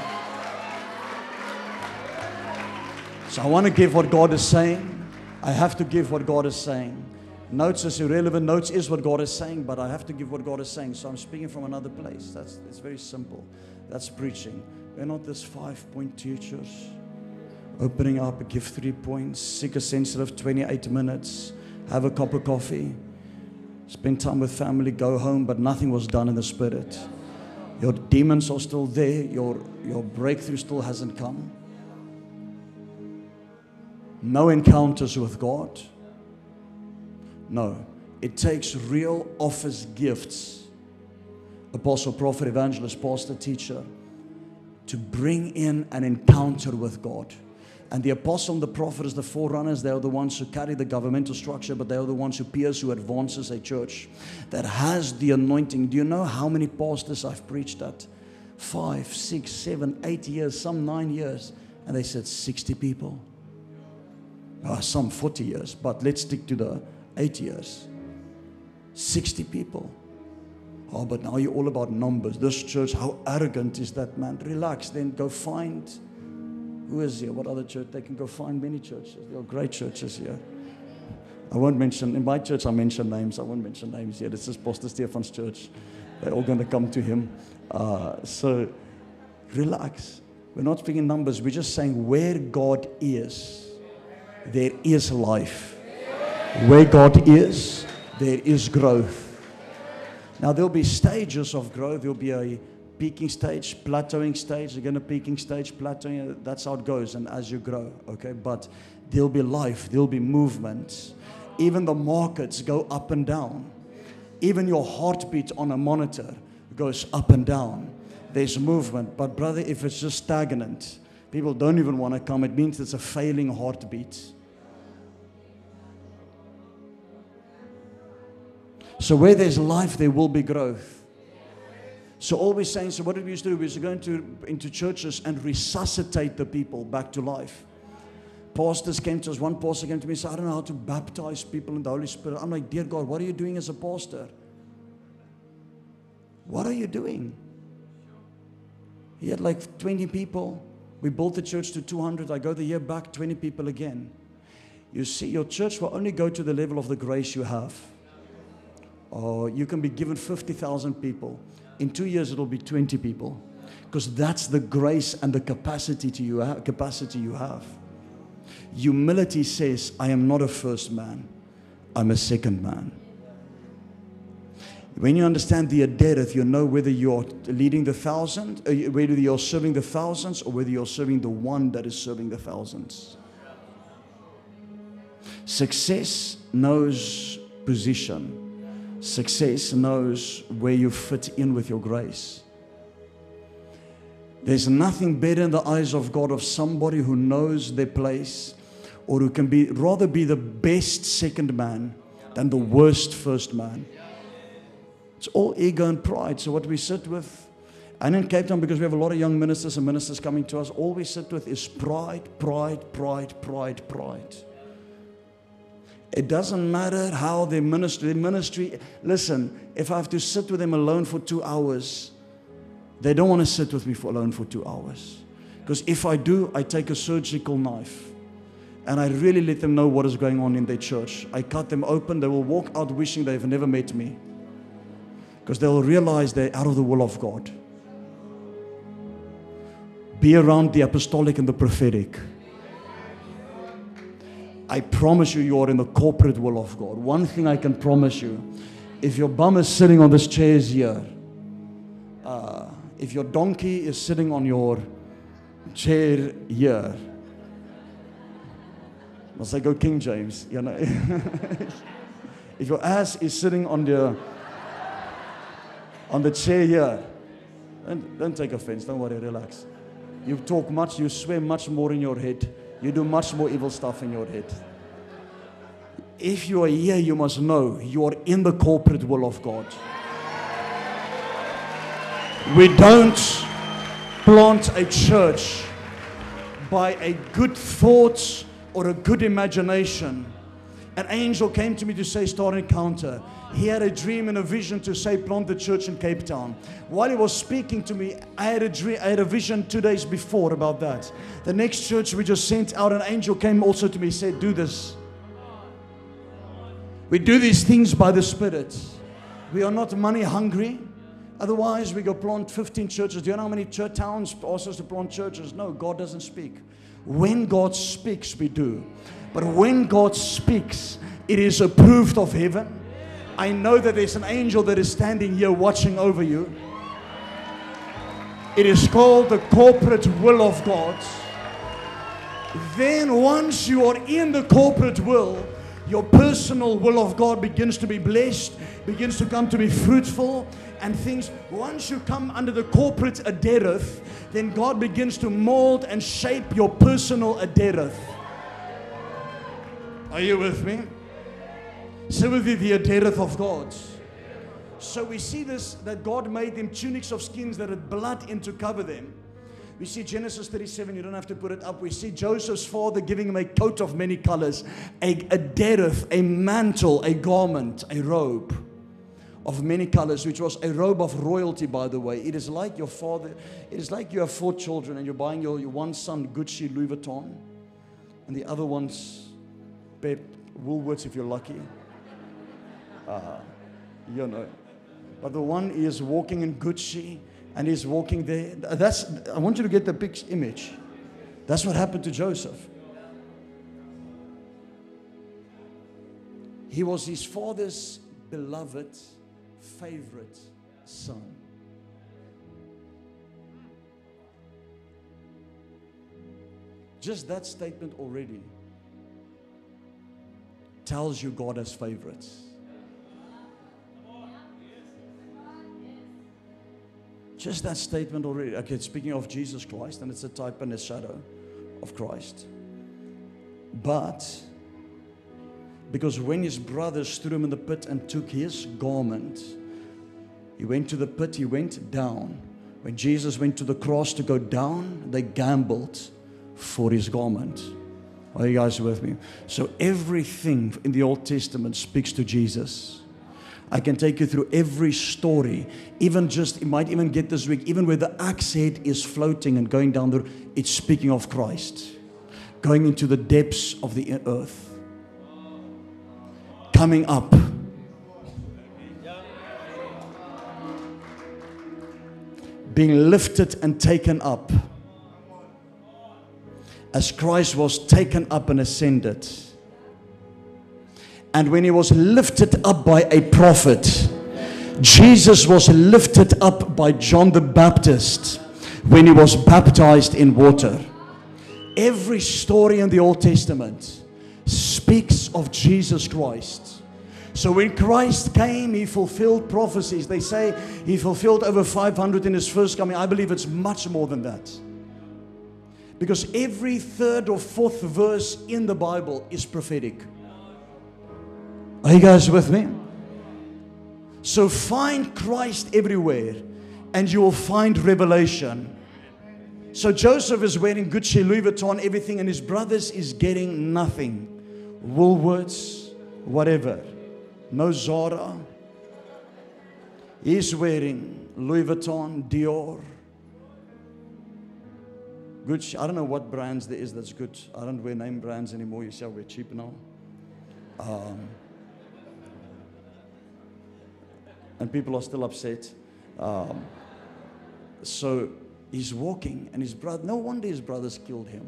So I want to give what God is saying. I have to give what God is saying. Notes is irrelevant. Notes is what God is saying, but I have to give what God is saying. So I'm speaking from another place. That's it's very simple. That's preaching. We're not this five-point teachers. Opening up, give three points, seeker sensitive 28 minutes, have a cup of coffee, spend time with family, go home, but nothing was done in the spirit. Your demons are still there, your, your breakthrough still hasn't come. No encounters with God. No. It takes real office gifts apostle, prophet, evangelist, pastor, teacher to bring in an encounter with God. And the apostle and the prophet is the forerunners. They are the ones who carry the governmental structure, but they are the ones who pierce, who advances a church that has the anointing. Do you know how many pastors I've preached at? Five, six, seven, eight years, some nine years. And they said 60 people. Oh, some 40 years, but let's stick to the eight years. 60 people. Oh, but now you're all about numbers. This church, how arrogant is that man? Relax, then go find who is here? What other church? They can go find many churches. There are great churches here. I won't mention, in my church, I mention names. I won't mention names yet. This is Pastor Stefan's church. They're all going to come to him. Uh, so relax. We're not speaking numbers. We're just saying where God is, there is life. Where God is, there is growth. Now, there'll be stages of growth. There'll be a peaking stage, plateauing stage, again a peaking stage, plateauing. That's how it goes, and as you grow, okay. But there'll be life, there'll be movement. Even the markets go up and down. Even your heartbeat on a monitor goes up and down. There's movement, but brother, if it's just stagnant, people don't even want to come. It means it's a failing heartbeat. So where there's life, there will be growth. So all we're saying, so what did we used to do? We used to go into, into churches and resuscitate the people back to life. Pastors came to us. One pastor came to me and said, I don't know how to baptize people in the Holy Spirit. I'm like, dear God, what are you doing as a pastor? What are you doing? He had like 20 people. We built the church to 200. I go the year back, 20 people again. You see, your church will only go to the level of the grace you have. Or you can be given 50,000 people. In two years, it'll be 20 people. Because that's the grace and the capacity, to you, capacity you have. Humility says, I am not a first man, I'm a second man. When you understand the adereth, you know whether you're leading the thousand, uh, whether you're serving the thousands, or whether you're serving the one that is serving the thousands. Success knows position, success knows where you fit in with your grace. There's nothing better in the eyes of God of somebody who knows their place or who can be rather be the best second man than the worst first man. It's all ego and pride. So what we sit with and in Cape Town, because we have a lot of young ministers and ministers coming to us, all we sit with is pride, pride, pride, pride, pride. It doesn't matter how they ministry, their ministry. Listen, if I have to sit with them alone for two hours, they don't want to sit with me for alone for two hours. Because if I do, I take a surgical knife and I really let them know what is going on in their church. I cut them open. They will walk out wishing they've never met me. Because they will realize they're out of the will of God. Be around the apostolic and the prophetic. I promise you, you are in the corporate will of God. One thing I can promise you if your bum is sitting on this chair here, uh, if your donkey is sitting on your chair here, must I go King James? You know, if your ass is sitting on the on the chair here, don't, don't take offense. Don't worry, relax. You talk much, you swear much more in your head. You do much more evil stuff in your head. If you are here, you must know you are in the corporate will of God. We don't plant a church by a good thought or a good imagination. An angel came to me to say, Start encounter. He had a dream and a vision to say, plant the church in Cape Town. While he was speaking to me, I had a dream, I had a vision two days before about that. The next church we just sent out, an angel came also to me, said, Do this. We do these things by the Spirit. We are not money hungry. Otherwise, we go plant 15 churches. Do you know how many church towns ask us to plant churches? No, God doesn't speak. When God speaks, we do. But when God speaks, it is approved of heaven. I know that there's an angel that is standing here watching over you. It is called the corporate will of God. Then, once you are in the corporate will, your personal will of God begins to be blessed, begins to come to be fruitful, and things. Once you come under the corporate adereth, then God begins to mold and shape your personal adereth. Are you with me? The adereth of God. So we see this that God made them tunics of skins that had blood in to cover them. We see Genesis 37, you don't have to put it up. We see Joseph's father giving him a coat of many colors, a, a dereth, a mantle, a garment, a robe of many colors, which was a robe of royalty, by the way. It is like your father, it is like you have four children and you're buying your, your one son Gucci, Louis Vuitton, and the other one's Pep, Woolworths if you're lucky. Uh, you know. But the one is walking in Gucci and he's walking there. That's, I want you to get the big image. That's what happened to Joseph. He was his father's beloved, favorite son. Just that statement already tells you God has favorites. Just that statement already. Okay, speaking of Jesus Christ, and it's a type and a shadow of Christ. But because when his brothers threw him in the pit and took his garment, he went to the pit, he went down. When Jesus went to the cross to go down, they gambled for his garment. Are you guys with me? So everything in the Old Testament speaks to Jesus. I can take you through every story, even just, you might even get this week, even where the axe head is floating and going down there, it's speaking of Christ, going into the depths of the earth, coming up. Being lifted and taken up. As Christ was taken up and ascended and when he was lifted up by a prophet, Jesus was lifted up by John the Baptist when he was baptized in water. Every story in the Old Testament speaks of Jesus Christ. So when Christ came, he fulfilled prophecies. They say he fulfilled over 500 in his first coming. I believe it's much more than that. Because every third or fourth verse in the Bible is prophetic. Are you guys with me? So find Christ everywhere and you will find revelation. So Joseph is wearing Gucci, Louis Vuitton, everything, and his brothers is getting nothing. Woolworths, whatever. No Zara. He's wearing Louis Vuitton, Dior. Gucci. I don't know what brands there is that's good. I don't wear name brands anymore. You see I we're cheap now. Um, and people are still upset. Um, so he's walking, and his brother, no wonder his brothers killed him.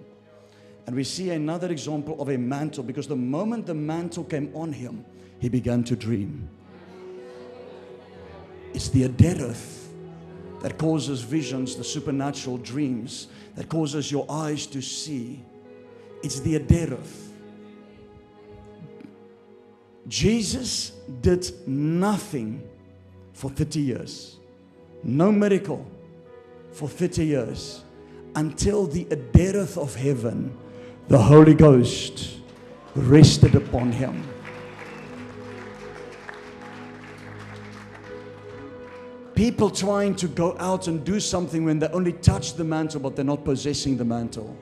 And we see another example of a mantle because the moment the mantle came on him, he began to dream. It's the adereth that causes visions, the supernatural dreams, that causes your eyes to see. It's the adereth. Jesus did nothing for 30 years, no miracle for 30 years until the adereth of heaven, the Holy Ghost, rested upon him. People trying to go out and do something when they only touch the mantle, but they're not possessing the mantle.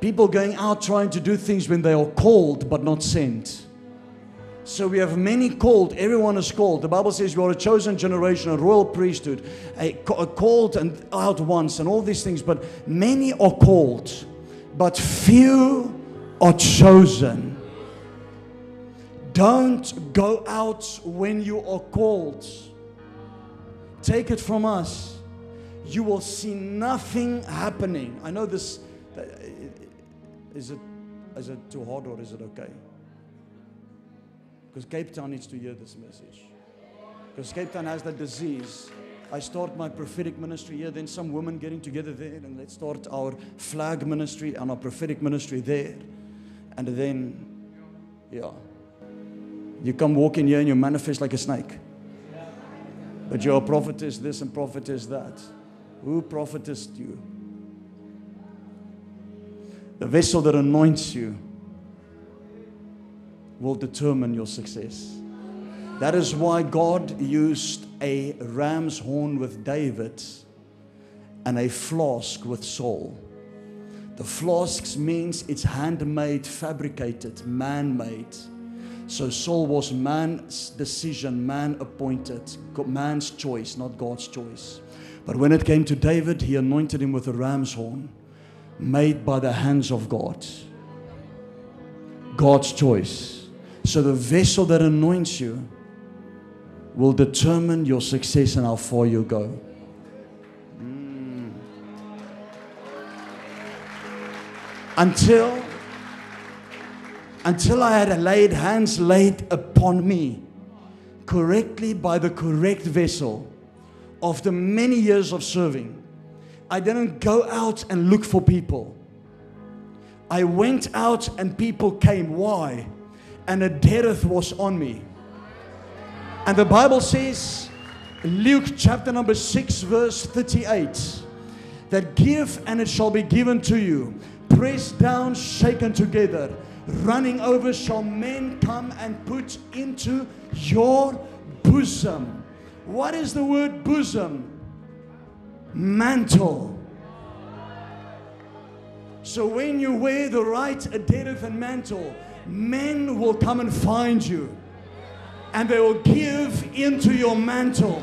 People going out trying to do things when they are called but not sent. So we have many called. Everyone is called. The Bible says you are a chosen generation, a royal priesthood, a, a called and out once, and all these things. But many are called, but few are chosen. Don't go out when you are called. Take it from us. You will see nothing happening. I know this. Uh, is it, is it too hard or is it okay? Because Cape Town needs to hear this message. Because Cape Town has that disease. I start my prophetic ministry here, then some women getting together there, and let's start our flag ministry and our prophetic ministry there. And then, yeah, you come walk in here and you manifest like a snake. But you're a prophetess this and prophetess that. Who prophetessed you? The vessel that anoints you will determine your success. That is why God used a ram's horn with David and a flask with Saul. The flasks means it's handmade, fabricated, man made. So Saul was man's decision, man appointed, man's choice, not God's choice. But when it came to David, he anointed him with a ram's horn made by the hands of God. God's choice. So the vessel that anoints you will determine your success and how far you go. Mm. Until until I had laid hands laid upon me correctly by the correct vessel after many years of serving. I didn't go out and look for people. I went out and people came. Why? And a death was on me. And the Bible says, Luke chapter number 6, verse 38, that give and it shall be given to you, pressed down, shaken together, running over, shall men come and put into your bosom. What is the word bosom? Mantle. So when you wear the right adereth and mantle, men will come and find you and they will give into your mantle.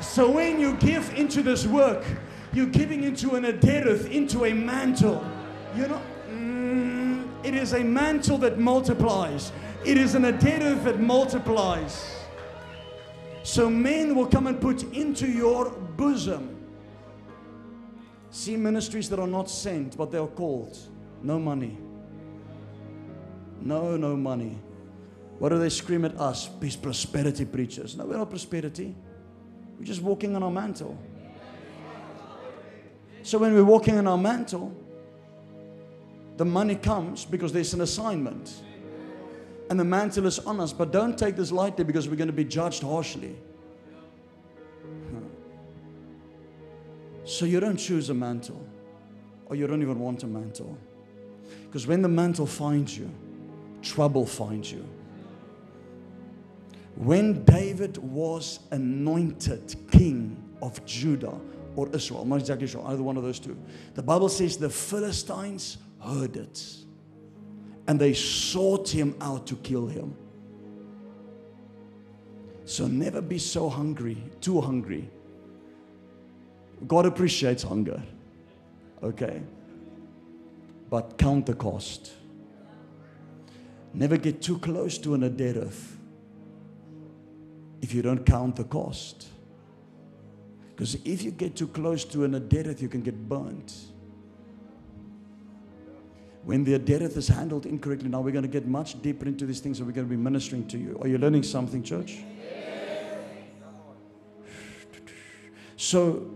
So when you give into this work, you're giving into an adereth, into a mantle. You know, mm, it is a mantle that multiplies. It is an adereth that multiplies. So men will come and put into your bosom. See ministries that are not sent, but they are called. No money. No, no money. What do they scream at us? These prosperity preachers. No, we're not prosperity. We're just walking on our mantle. So when we're walking on our mantle, The money comes because there's an assignment. And the mantle is on us. But don't take this lightly because we're going to be judged harshly. So you don't choose a mantle, or you don't even want a mantle. Because when the mantle finds you, trouble finds you. When David was anointed king of Judah or Israel, not exactly sure, either one of those two, the Bible says the Philistines heard it and they sought him out to kill him. So never be so hungry, too hungry, God appreciates hunger. Okay? But count the cost. Never get too close to an Adereth if you don't count the cost. Because if you get too close to an Adereth, you can get burnt. When the Adereth is handled incorrectly, now we're going to get much deeper into these things and we're going to be ministering to you. Are you learning something, church? So,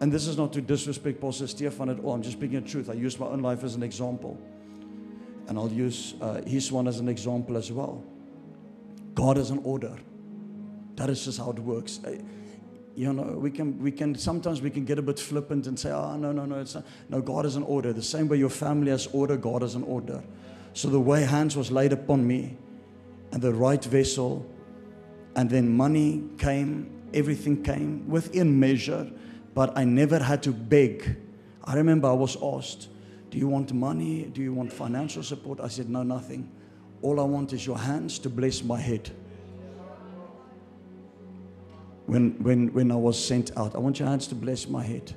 and this is not to disrespect Pastor Stefan at all. I'm just speaking the truth. I use my own life as an example. And I'll use uh, his one as an example as well. God has an order. That is just how it works. I, you know, we can, we can, sometimes we can get a bit flippant and say, oh, no, no, no, it's not. No, God has an order. The same way your family has order, God has an order. So the way hands was laid upon me and the right vessel, and then money came, everything came within measure but I never had to beg. I remember I was asked, Do you want money? Do you want financial support? I said, No, nothing. All I want is your hands to bless my head. When, when, when I was sent out, I want your hands to bless my head.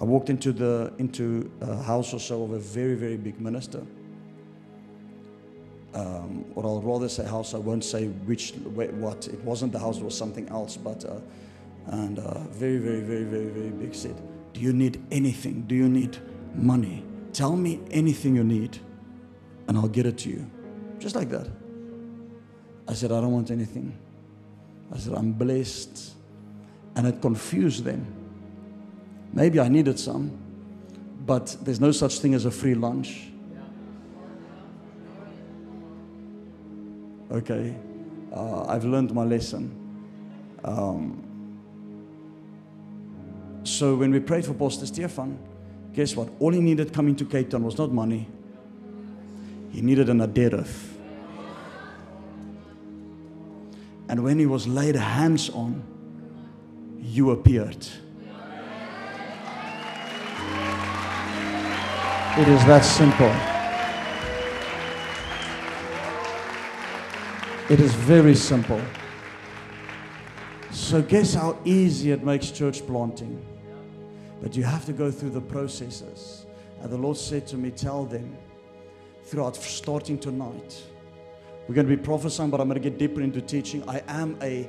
I walked into, the, into a house or so of a very, very big minister. Um, or I'll rather say house, I won't say which, what. It wasn't the house, it was something else. But uh, and uh, very, very, very, very, very big said, Do you need anything? Do you need money? Tell me anything you need, and I'll get it to you. Just like that. I said, I don't want anything. I said, I'm blessed. And it confused them. Maybe I needed some, but there's no such thing as a free lunch. Okay, uh, I've learned my lesson. Um, so when we prayed for Pastor Stefan, guess what? All he needed coming to Cape Town was not money. He needed an adereth. And when he was laid hands on, you appeared. It is that simple. It is very simple. So, guess how easy it makes church planting? But you have to go through the processes. And the Lord said to me, Tell them throughout starting tonight. We're going to be prophesying, but I'm going to get deeper into teaching. I am a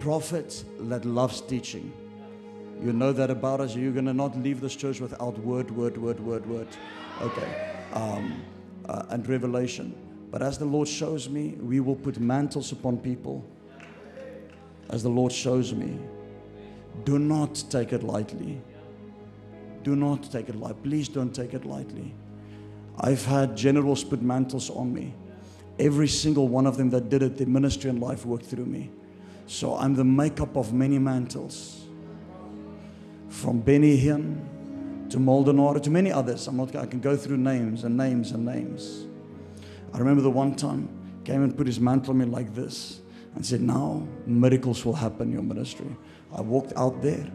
prophet that loves teaching. You know that about us. You're going to not leave this church without word, word, word, word, word. Okay. Um, uh, and revelation. But as the Lord shows me, we will put mantles upon people as the Lord shows me. Do not take it lightly. Do not take it lightly. Please don't take it lightly. I've had generals put mantles on me. Every single one of them that did it, the ministry and life worked through me. So I'm the makeup of many mantles. From Benny Hinn to Moldenor to many others. I'm not, I can go through names and names and names. I remember the one time came and put his mantle on me like this and said, Now miracles will happen in your ministry. I walked out there.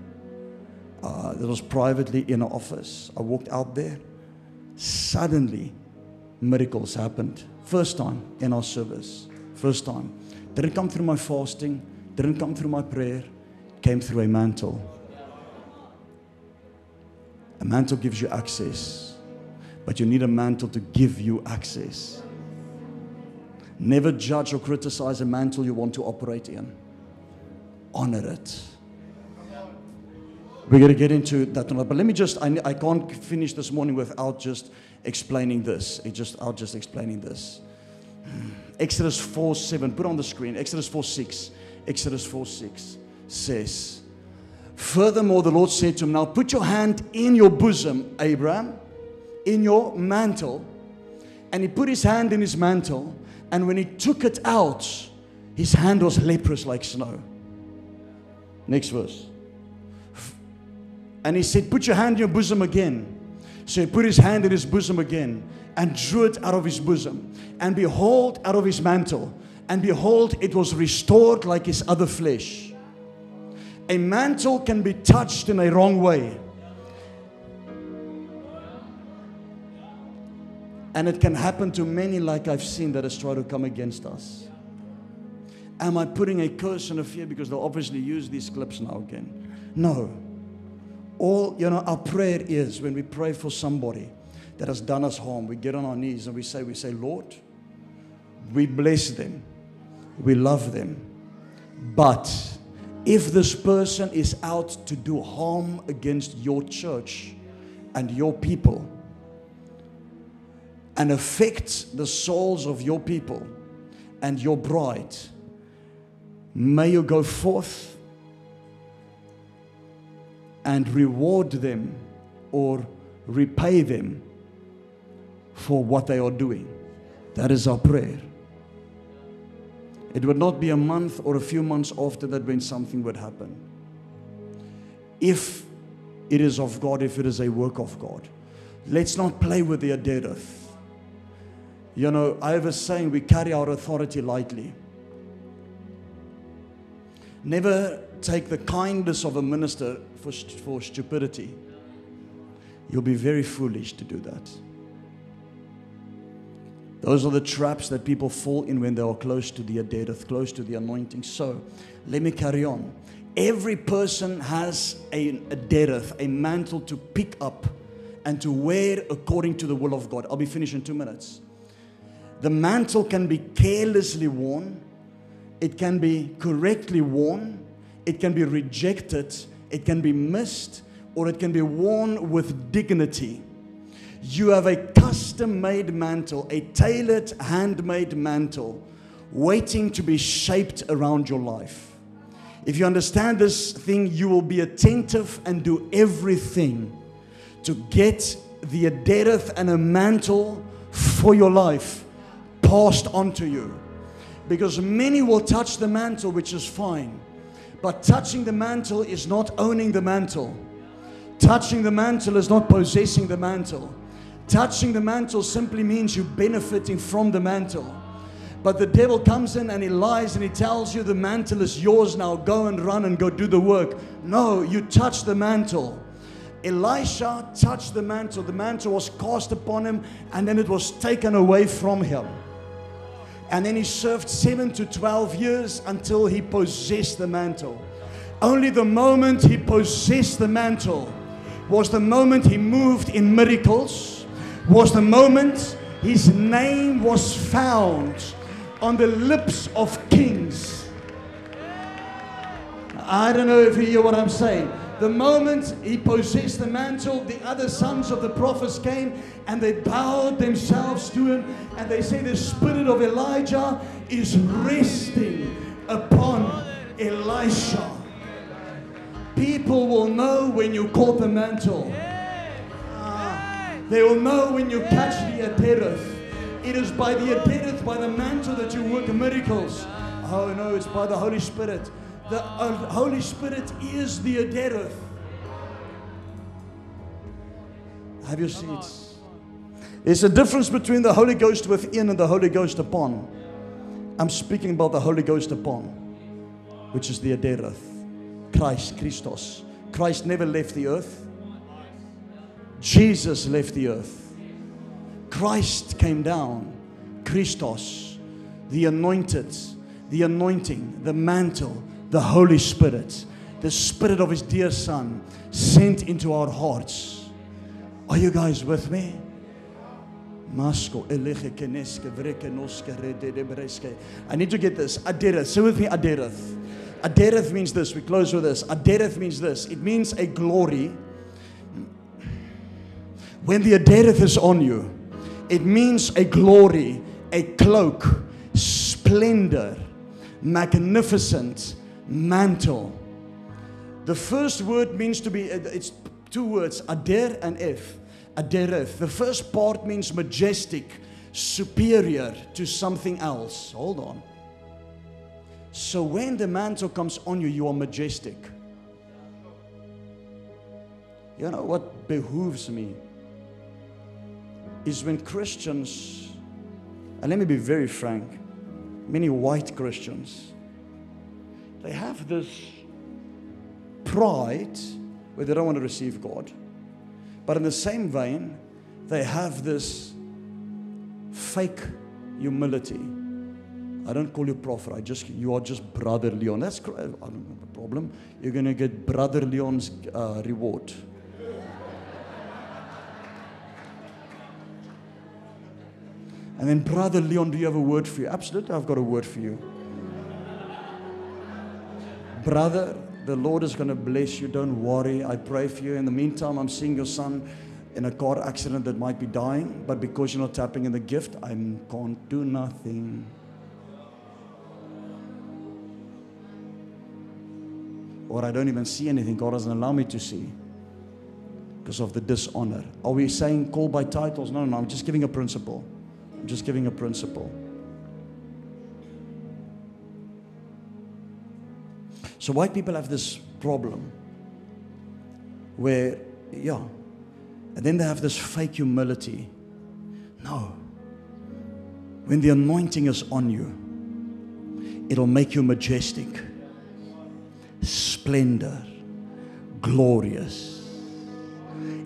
Uh, it was privately in an office. I walked out there. Suddenly, miracles happened. First time in our service. First time. Didn't come through my fasting, didn't come through my prayer, came through a mantle. A mantle gives you access, but you need a mantle to give you access. Never judge or criticize a mantle you want to operate in. Honor it. We're going to get into that tonight. But let me just, I, I can't finish this morning without just explaining this. It just, I'll just explaining this. Hmm. Exodus 4 7, put on the screen. Exodus 4 6. Exodus 4 6 says, Furthermore, the Lord said to him, Now put your hand in your bosom, Abraham, in your mantle, And he put his hand in his mantle, and when he took it out, his hand was leprous like snow. Next verse. And he said, Put your hand in your bosom again. So he put his hand in his bosom again and drew it out of his bosom. And behold, out of his mantle. And behold, it was restored like his other flesh. A mantle can be touched in a wrong way. And it can happen to many, like I've seen, that has tried to come against us. Am I putting a curse and a fear because they'll obviously use these clips now again? No. All, you know, our prayer is when we pray for somebody that has done us harm, we get on our knees and we say, we say, Lord, we bless them, we love them. But if this person is out to do harm against your church and your people, and affect the souls of your people and your bride, may you go forth and reward them or repay them for what they are doing. That is our prayer. It would not be a month or a few months after that when something would happen. If it is of God, if it is a work of God, let's not play with the Adereth. You know, I have a saying we carry our authority lightly. Never take the kindness of a minister for, for stupidity. You'll be very foolish to do that. Those are the traps that people fall in when they are close to the death, close to the anointing. So, let me carry on. Every person has a, a a mantle to pick up and to wear according to the will of God. I'll be finished in two minutes. The mantle can be carelessly worn, it can be correctly worn, it can be rejected, it can be missed, or it can be worn with dignity. You have a custom made mantle, a tailored, handmade mantle, waiting to be shaped around your life. If you understand this thing, you will be attentive and do everything to get the adereth and a mantle for your life passed on to you. Because many will touch the mantle, which is fine. But touching the mantle is not owning the mantle. Touching the mantle is not possessing the mantle. Touching the mantle simply means you benefiting from the mantle. But the devil comes in and he lies and he tells you the mantle is yours now. Go and run and go do the work. No, you touch the mantle. Elisha touched the mantle. The mantle was cast upon him and then it was taken away from him. And then he served seven to 12 years until he possessed the mantle. Only the moment he possessed the mantle was the moment he moved in miracles, was the moment his name was found on the lips of kings. I don't know if you hear what I'm saying. The moment he possessed the mantle, the other sons of the prophets came and they bowed themselves to him and they say, The spirit of Elijah is resting upon Elisha. People will know when you caught the mantle. They will know when you catch the adereth. It is by the adereth, by the mantle that you work miracles. Oh no, it's by the Holy Spirit the uh, Holy Spirit is the adereth. Have your seats. There's a difference between the Holy Ghost within and the Holy Ghost upon. I'm speaking about the Holy Ghost upon, which is the adereth. Christ, Christos. Christ never left the earth. Jesus left the earth. Christ came down. Christos, the anointed, the anointing, the mantle, the Holy Spirit, the Spirit of His dear Son, sent into our hearts. Are you guys with me? I need to get this. Adereth. Say with me, Adereth. Adereth means this. We close with this. Adereth means this. It means a glory. When the Adereth is on you, it means a glory, a cloak, splendor, magnificent, mantle. The first word means to be, uh, it's two words, ader and if. Adereth. The first part means majestic, superior to something else. Hold on. So when the mantle comes on you, you are majestic. You know what behooves me is when Christians, and let me be very frank, many white Christians, they have this pride where they don't want to receive God. But in the same vein, they have this fake humility. I don't call you prophet. I just you are just brother Leon. That's I don't have a problem. You're gonna get brother Leon's uh, reward. And then, brother Leon, do you have a word for you? Absolutely, I've got a word for you. Brother, the Lord is going to bless you. Don't worry. I pray for you. In the meantime, I'm seeing your son in a car accident that might be dying, but because you're not tapping in the gift, I can't do nothing. Or I don't even see anything. God doesn't allow me to see because of the dishonor. Are we saying call by titles? No, no, no. I'm just giving a principle. I'm just giving a principle. So, white people have this problem where, yeah, and then they have this fake humility. No. When the anointing is on you, it'll make you majestic, splendor, glorious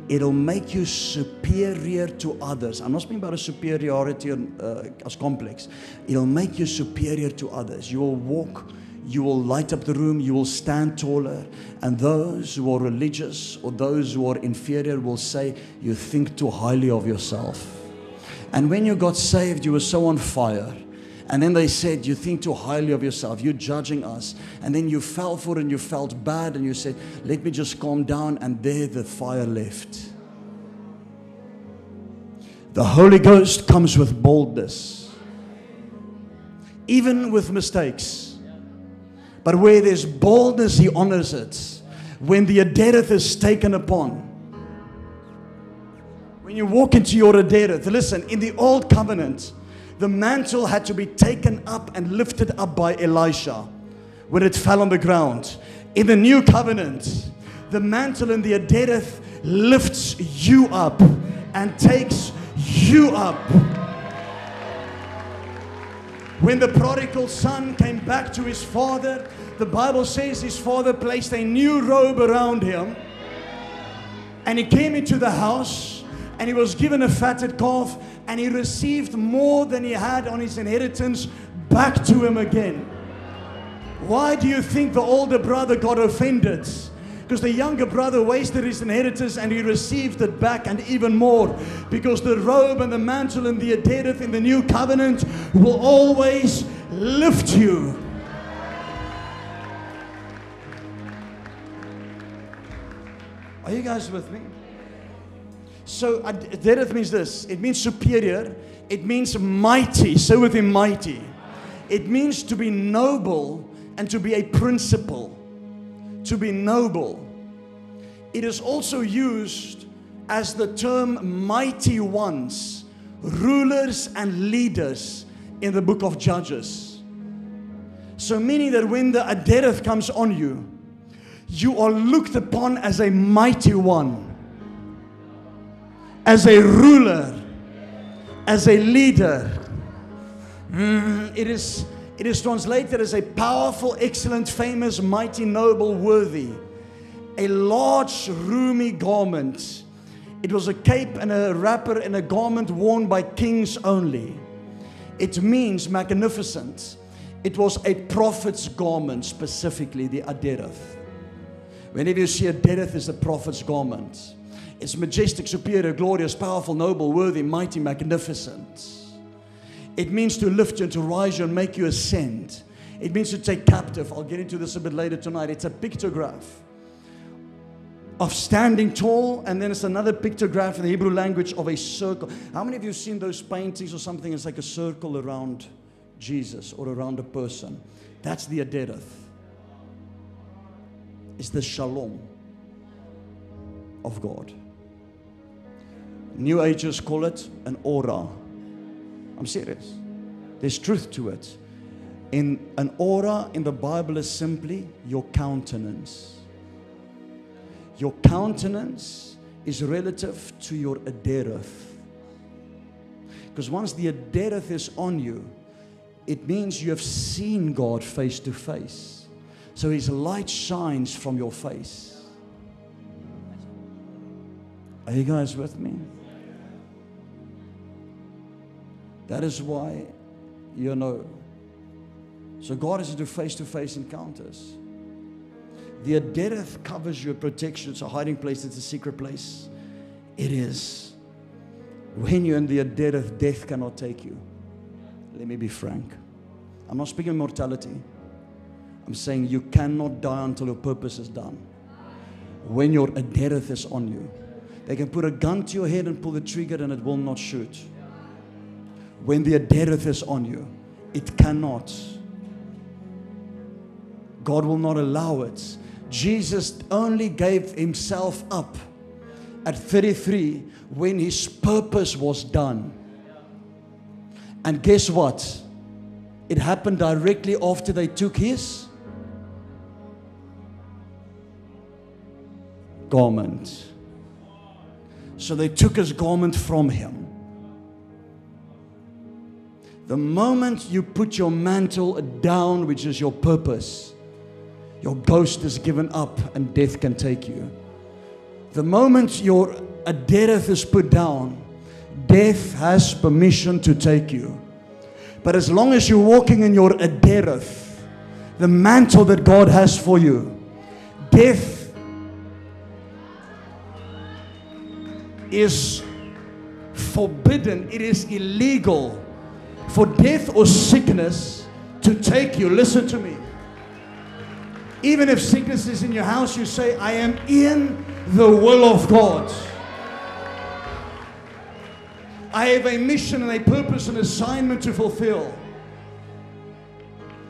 it'll make you superior to others. I'm not speaking about a superiority uh, as complex. It'll make you superior to others. You will walk, you will light up the room, you will stand taller. And those who are religious or those who are inferior will say, You think too highly of yourself. And when you got saved, you were so on fire. And then they said, You think too highly of yourself. You're judging us. And then you fell for it and you felt bad and you said, Let me just calm down. And there the fire left. The Holy Ghost comes with boldness, even with mistakes. But where there's boldness, He honors it. When the adereth is taken upon, when you walk into your adereth, listen, in the old covenant, the mantle had to be taken up and lifted up by Elisha when it fell on the ground. In the new covenant, the mantle in the Adereth lifts you up and takes you up. When the prodigal son came back to his father, the Bible says his father placed a new robe around him. And he came into the house and he was given a fatted calf and he received more than he had on his inheritance back to him again. Why do you think the older brother got offended? Because the younger brother wasted his inheritance and he received it back and even more. Because the robe and the mantle and the adereth in the new covenant will always lift you. Are you guys with me? So Adereth means this. It means superior. It means mighty. So with him, mighty. It means to be noble and to be a principal. To be noble. It is also used as the term mighty ones, rulers and leaders in the book of Judges. So meaning that when the Adereth comes on you, you are looked upon as a mighty one as a ruler, as a leader. Mm, it, is, it is translated as a powerful, excellent, famous, mighty, noble, worthy. A large, roomy garment. It was a cape and a wrapper and a garment worn by kings only. It means magnificent. It was a prophet's garment, specifically the Adereth. Whenever you see Adereth, is a prophet's garment. It's majestic, superior, glorious, powerful, noble, worthy, mighty, magnificent. It means to lift you and to rise you and make you ascend. It means to take captive. I'll get into this a bit later tonight. It's a pictograph of standing tall, and then it's another pictograph in the Hebrew language of a circle. How many of you have seen those paintings or something? It's like a circle around Jesus or around a person. That's the Adereth. It's the shalom of God. New Agers call it an aura. I'm serious. There's truth to it. In an aura in the Bible is simply your countenance. Your countenance is relative to your adereth. Because once the adereth is on you, it means you have seen God face to face. So his light shines from your face. Are you guys with me? That is why, you know, so God is into face to face encounters. The Adereth covers your protection. It's a hiding place, it's a secret place. It is. When you're in the Adereth, death cannot take you. Let me be frank. I'm not speaking mortality. I'm saying you cannot die until your purpose is done. When your Adereth is on you, they can put a gun to your head and pull the trigger and it will not shoot. When the Adereth is on you, it cannot. God will not allow it. Jesus only gave himself up at 33 when his purpose was done. And guess what? It happened directly after they took his garment. So they took his garment from him. The moment you put your mantle down, which is your purpose, your ghost is given up and death can take you. The moment your adereth is put down, death has permission to take you. But as long as you're walking in your adereth, the mantle that God has for you, death is forbidden, it is illegal for death or sickness to take you. Listen to me. Even if sickness is in your house, you say, I am in the will of God. I have a mission and a purpose and assignment to fulfill.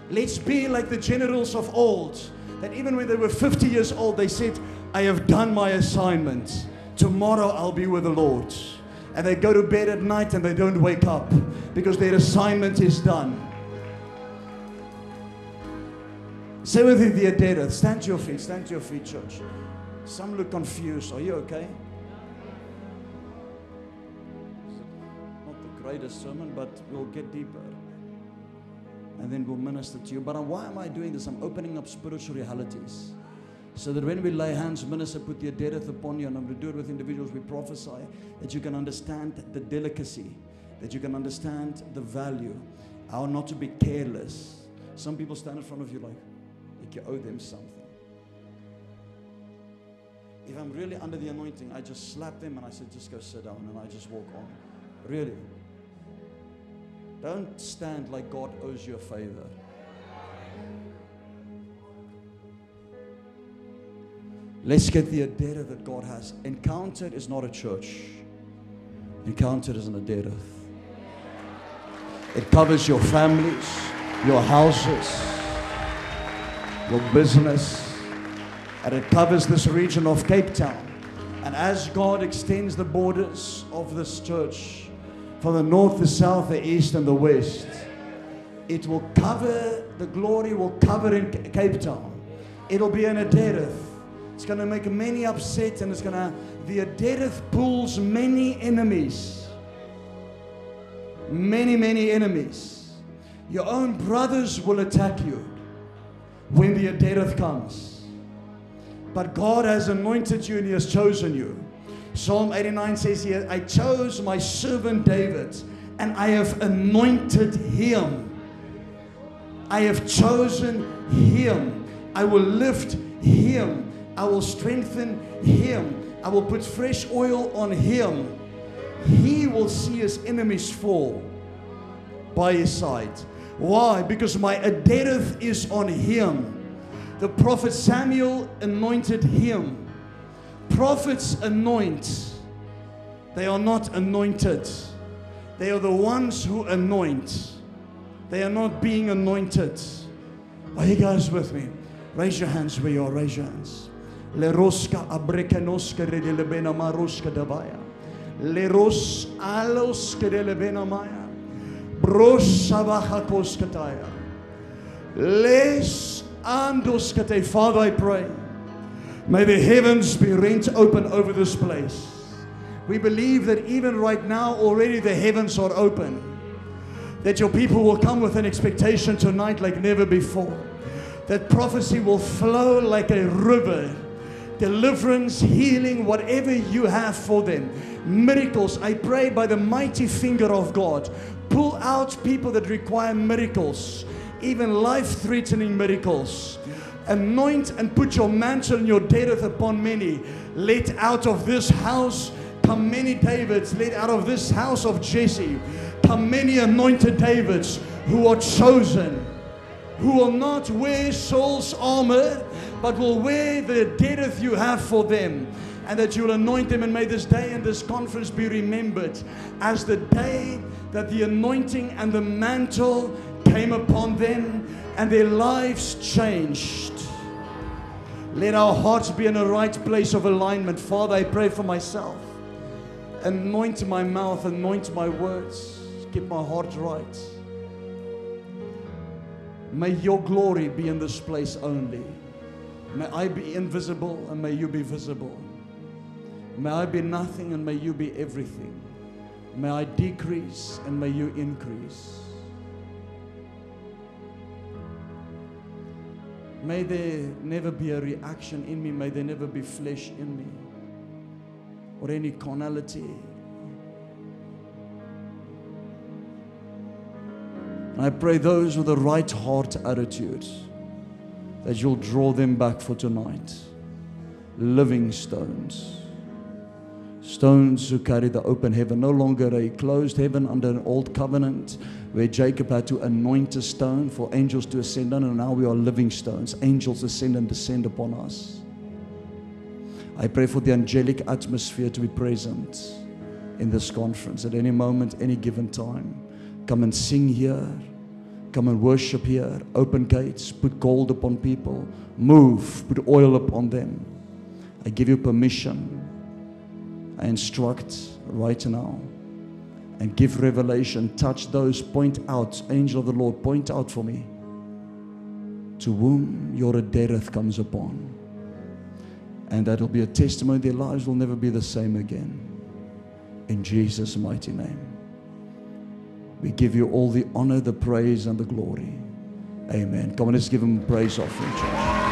Let's be like the generals of old, that even when they were 50 years old, they said, I have done my assignment. Tomorrow I'll be with the Lord. And they go to bed at night and they don't wake up because their assignment is done. Say with me, the Adereth. Stand to your feet. Stand to your feet, church. Some look confused. Are you okay? Not the greatest sermon, but we'll get deeper. And then we'll minister to you. But why am I doing this? I'm opening up spiritual realities. So that when we lay hands, minister, put the adereth upon you, and I'm going to do it with individuals, we prophesy that you can understand the delicacy, that you can understand the value, how not to be careless. Some people stand in front of you like, like you owe them something. If I'm really under the anointing, I just slap them and I say, just go sit down, and I just walk on. Really. Don't stand like God owes you a favor. Let's get the Adereth that God has. Encountered is not a church. Encountered is an Adereth. It covers your families, your houses, your business, and it covers this region of Cape Town. And as God extends the borders of this church from the north, the south, the east, and the west, it will cover, the glory will cover in Cape Town. It'll be an Adereth. It's going to make many upset and it's going to, the Adereth pulls many enemies. Many, many enemies. Your own brothers will attack you when the Adereth comes. But God has anointed you and He has chosen you. Psalm 89 says here, I chose my servant David and I have anointed him. I have chosen him. I will lift him. I will strengthen him. I will put fresh oil on him. He will see his enemies fall by his side. Why? Because my adereth is on him. The prophet Samuel anointed him. Prophets anoint, they are not anointed. They are the ones who anoint. They are not being anointed. Are you guys with me? Raise your hands where you are. Raise your hands. Leroska abrekanoska redelebena maroska davaya. Leros alos kedelebena maya. Brosavahakoskataya. Les andoskate. Father, I pray. May the heavens be rent open over this place. We believe that even right now, already the heavens are open. That your people will come with an expectation tonight like never before. That prophecy will flow like a river. Deliverance, healing, whatever you have for them. Miracles, I pray by the mighty finger of God. Pull out people that require miracles, even life threatening miracles anoint and put your mantle and your adereth upon many. Let out of this house come many Davids. Let out of this house of Jesse come many anointed Davids who are chosen, who will not wear Saul's armor, but will wear the adereth you have for them. And that you will anoint them, and may this day and this conference be remembered as the day that the anointing and the mantle came upon them and their lives changed. Let our hearts be in a right place of alignment. Father, I pray for myself. Anoint my mouth, anoint my words. Keep my heart right. May your glory be in this place only. May I be invisible and may you be visible. May I be nothing and may you be everything. May I decrease and may you increase. May there never be a reaction in me. May there never be flesh in me or any carnality. I pray those with the right heart attitude that you'll draw them back for tonight. Living stones. Stones who carry the open heaven, no longer a closed heaven under an old covenant where Jacob had to anoint a stone for angels to ascend on, and now we are living stones. Angels ascend and descend upon us. I pray for the angelic atmosphere to be present in this conference at any moment, any given time. Come and sing here. Come and worship here. Open gates. Put gold upon people. Move. Put oil upon them. I give you permission. I instruct right now and give revelation. Touch those. Point out. Angel of the Lord, point out for me to whom your adereth comes upon. And that'll be a testimony. Their lives will never be the same again. In Jesus' mighty name. We give you all the honor, the praise, and the glory. Amen. Come on, let's give him praise offering, church.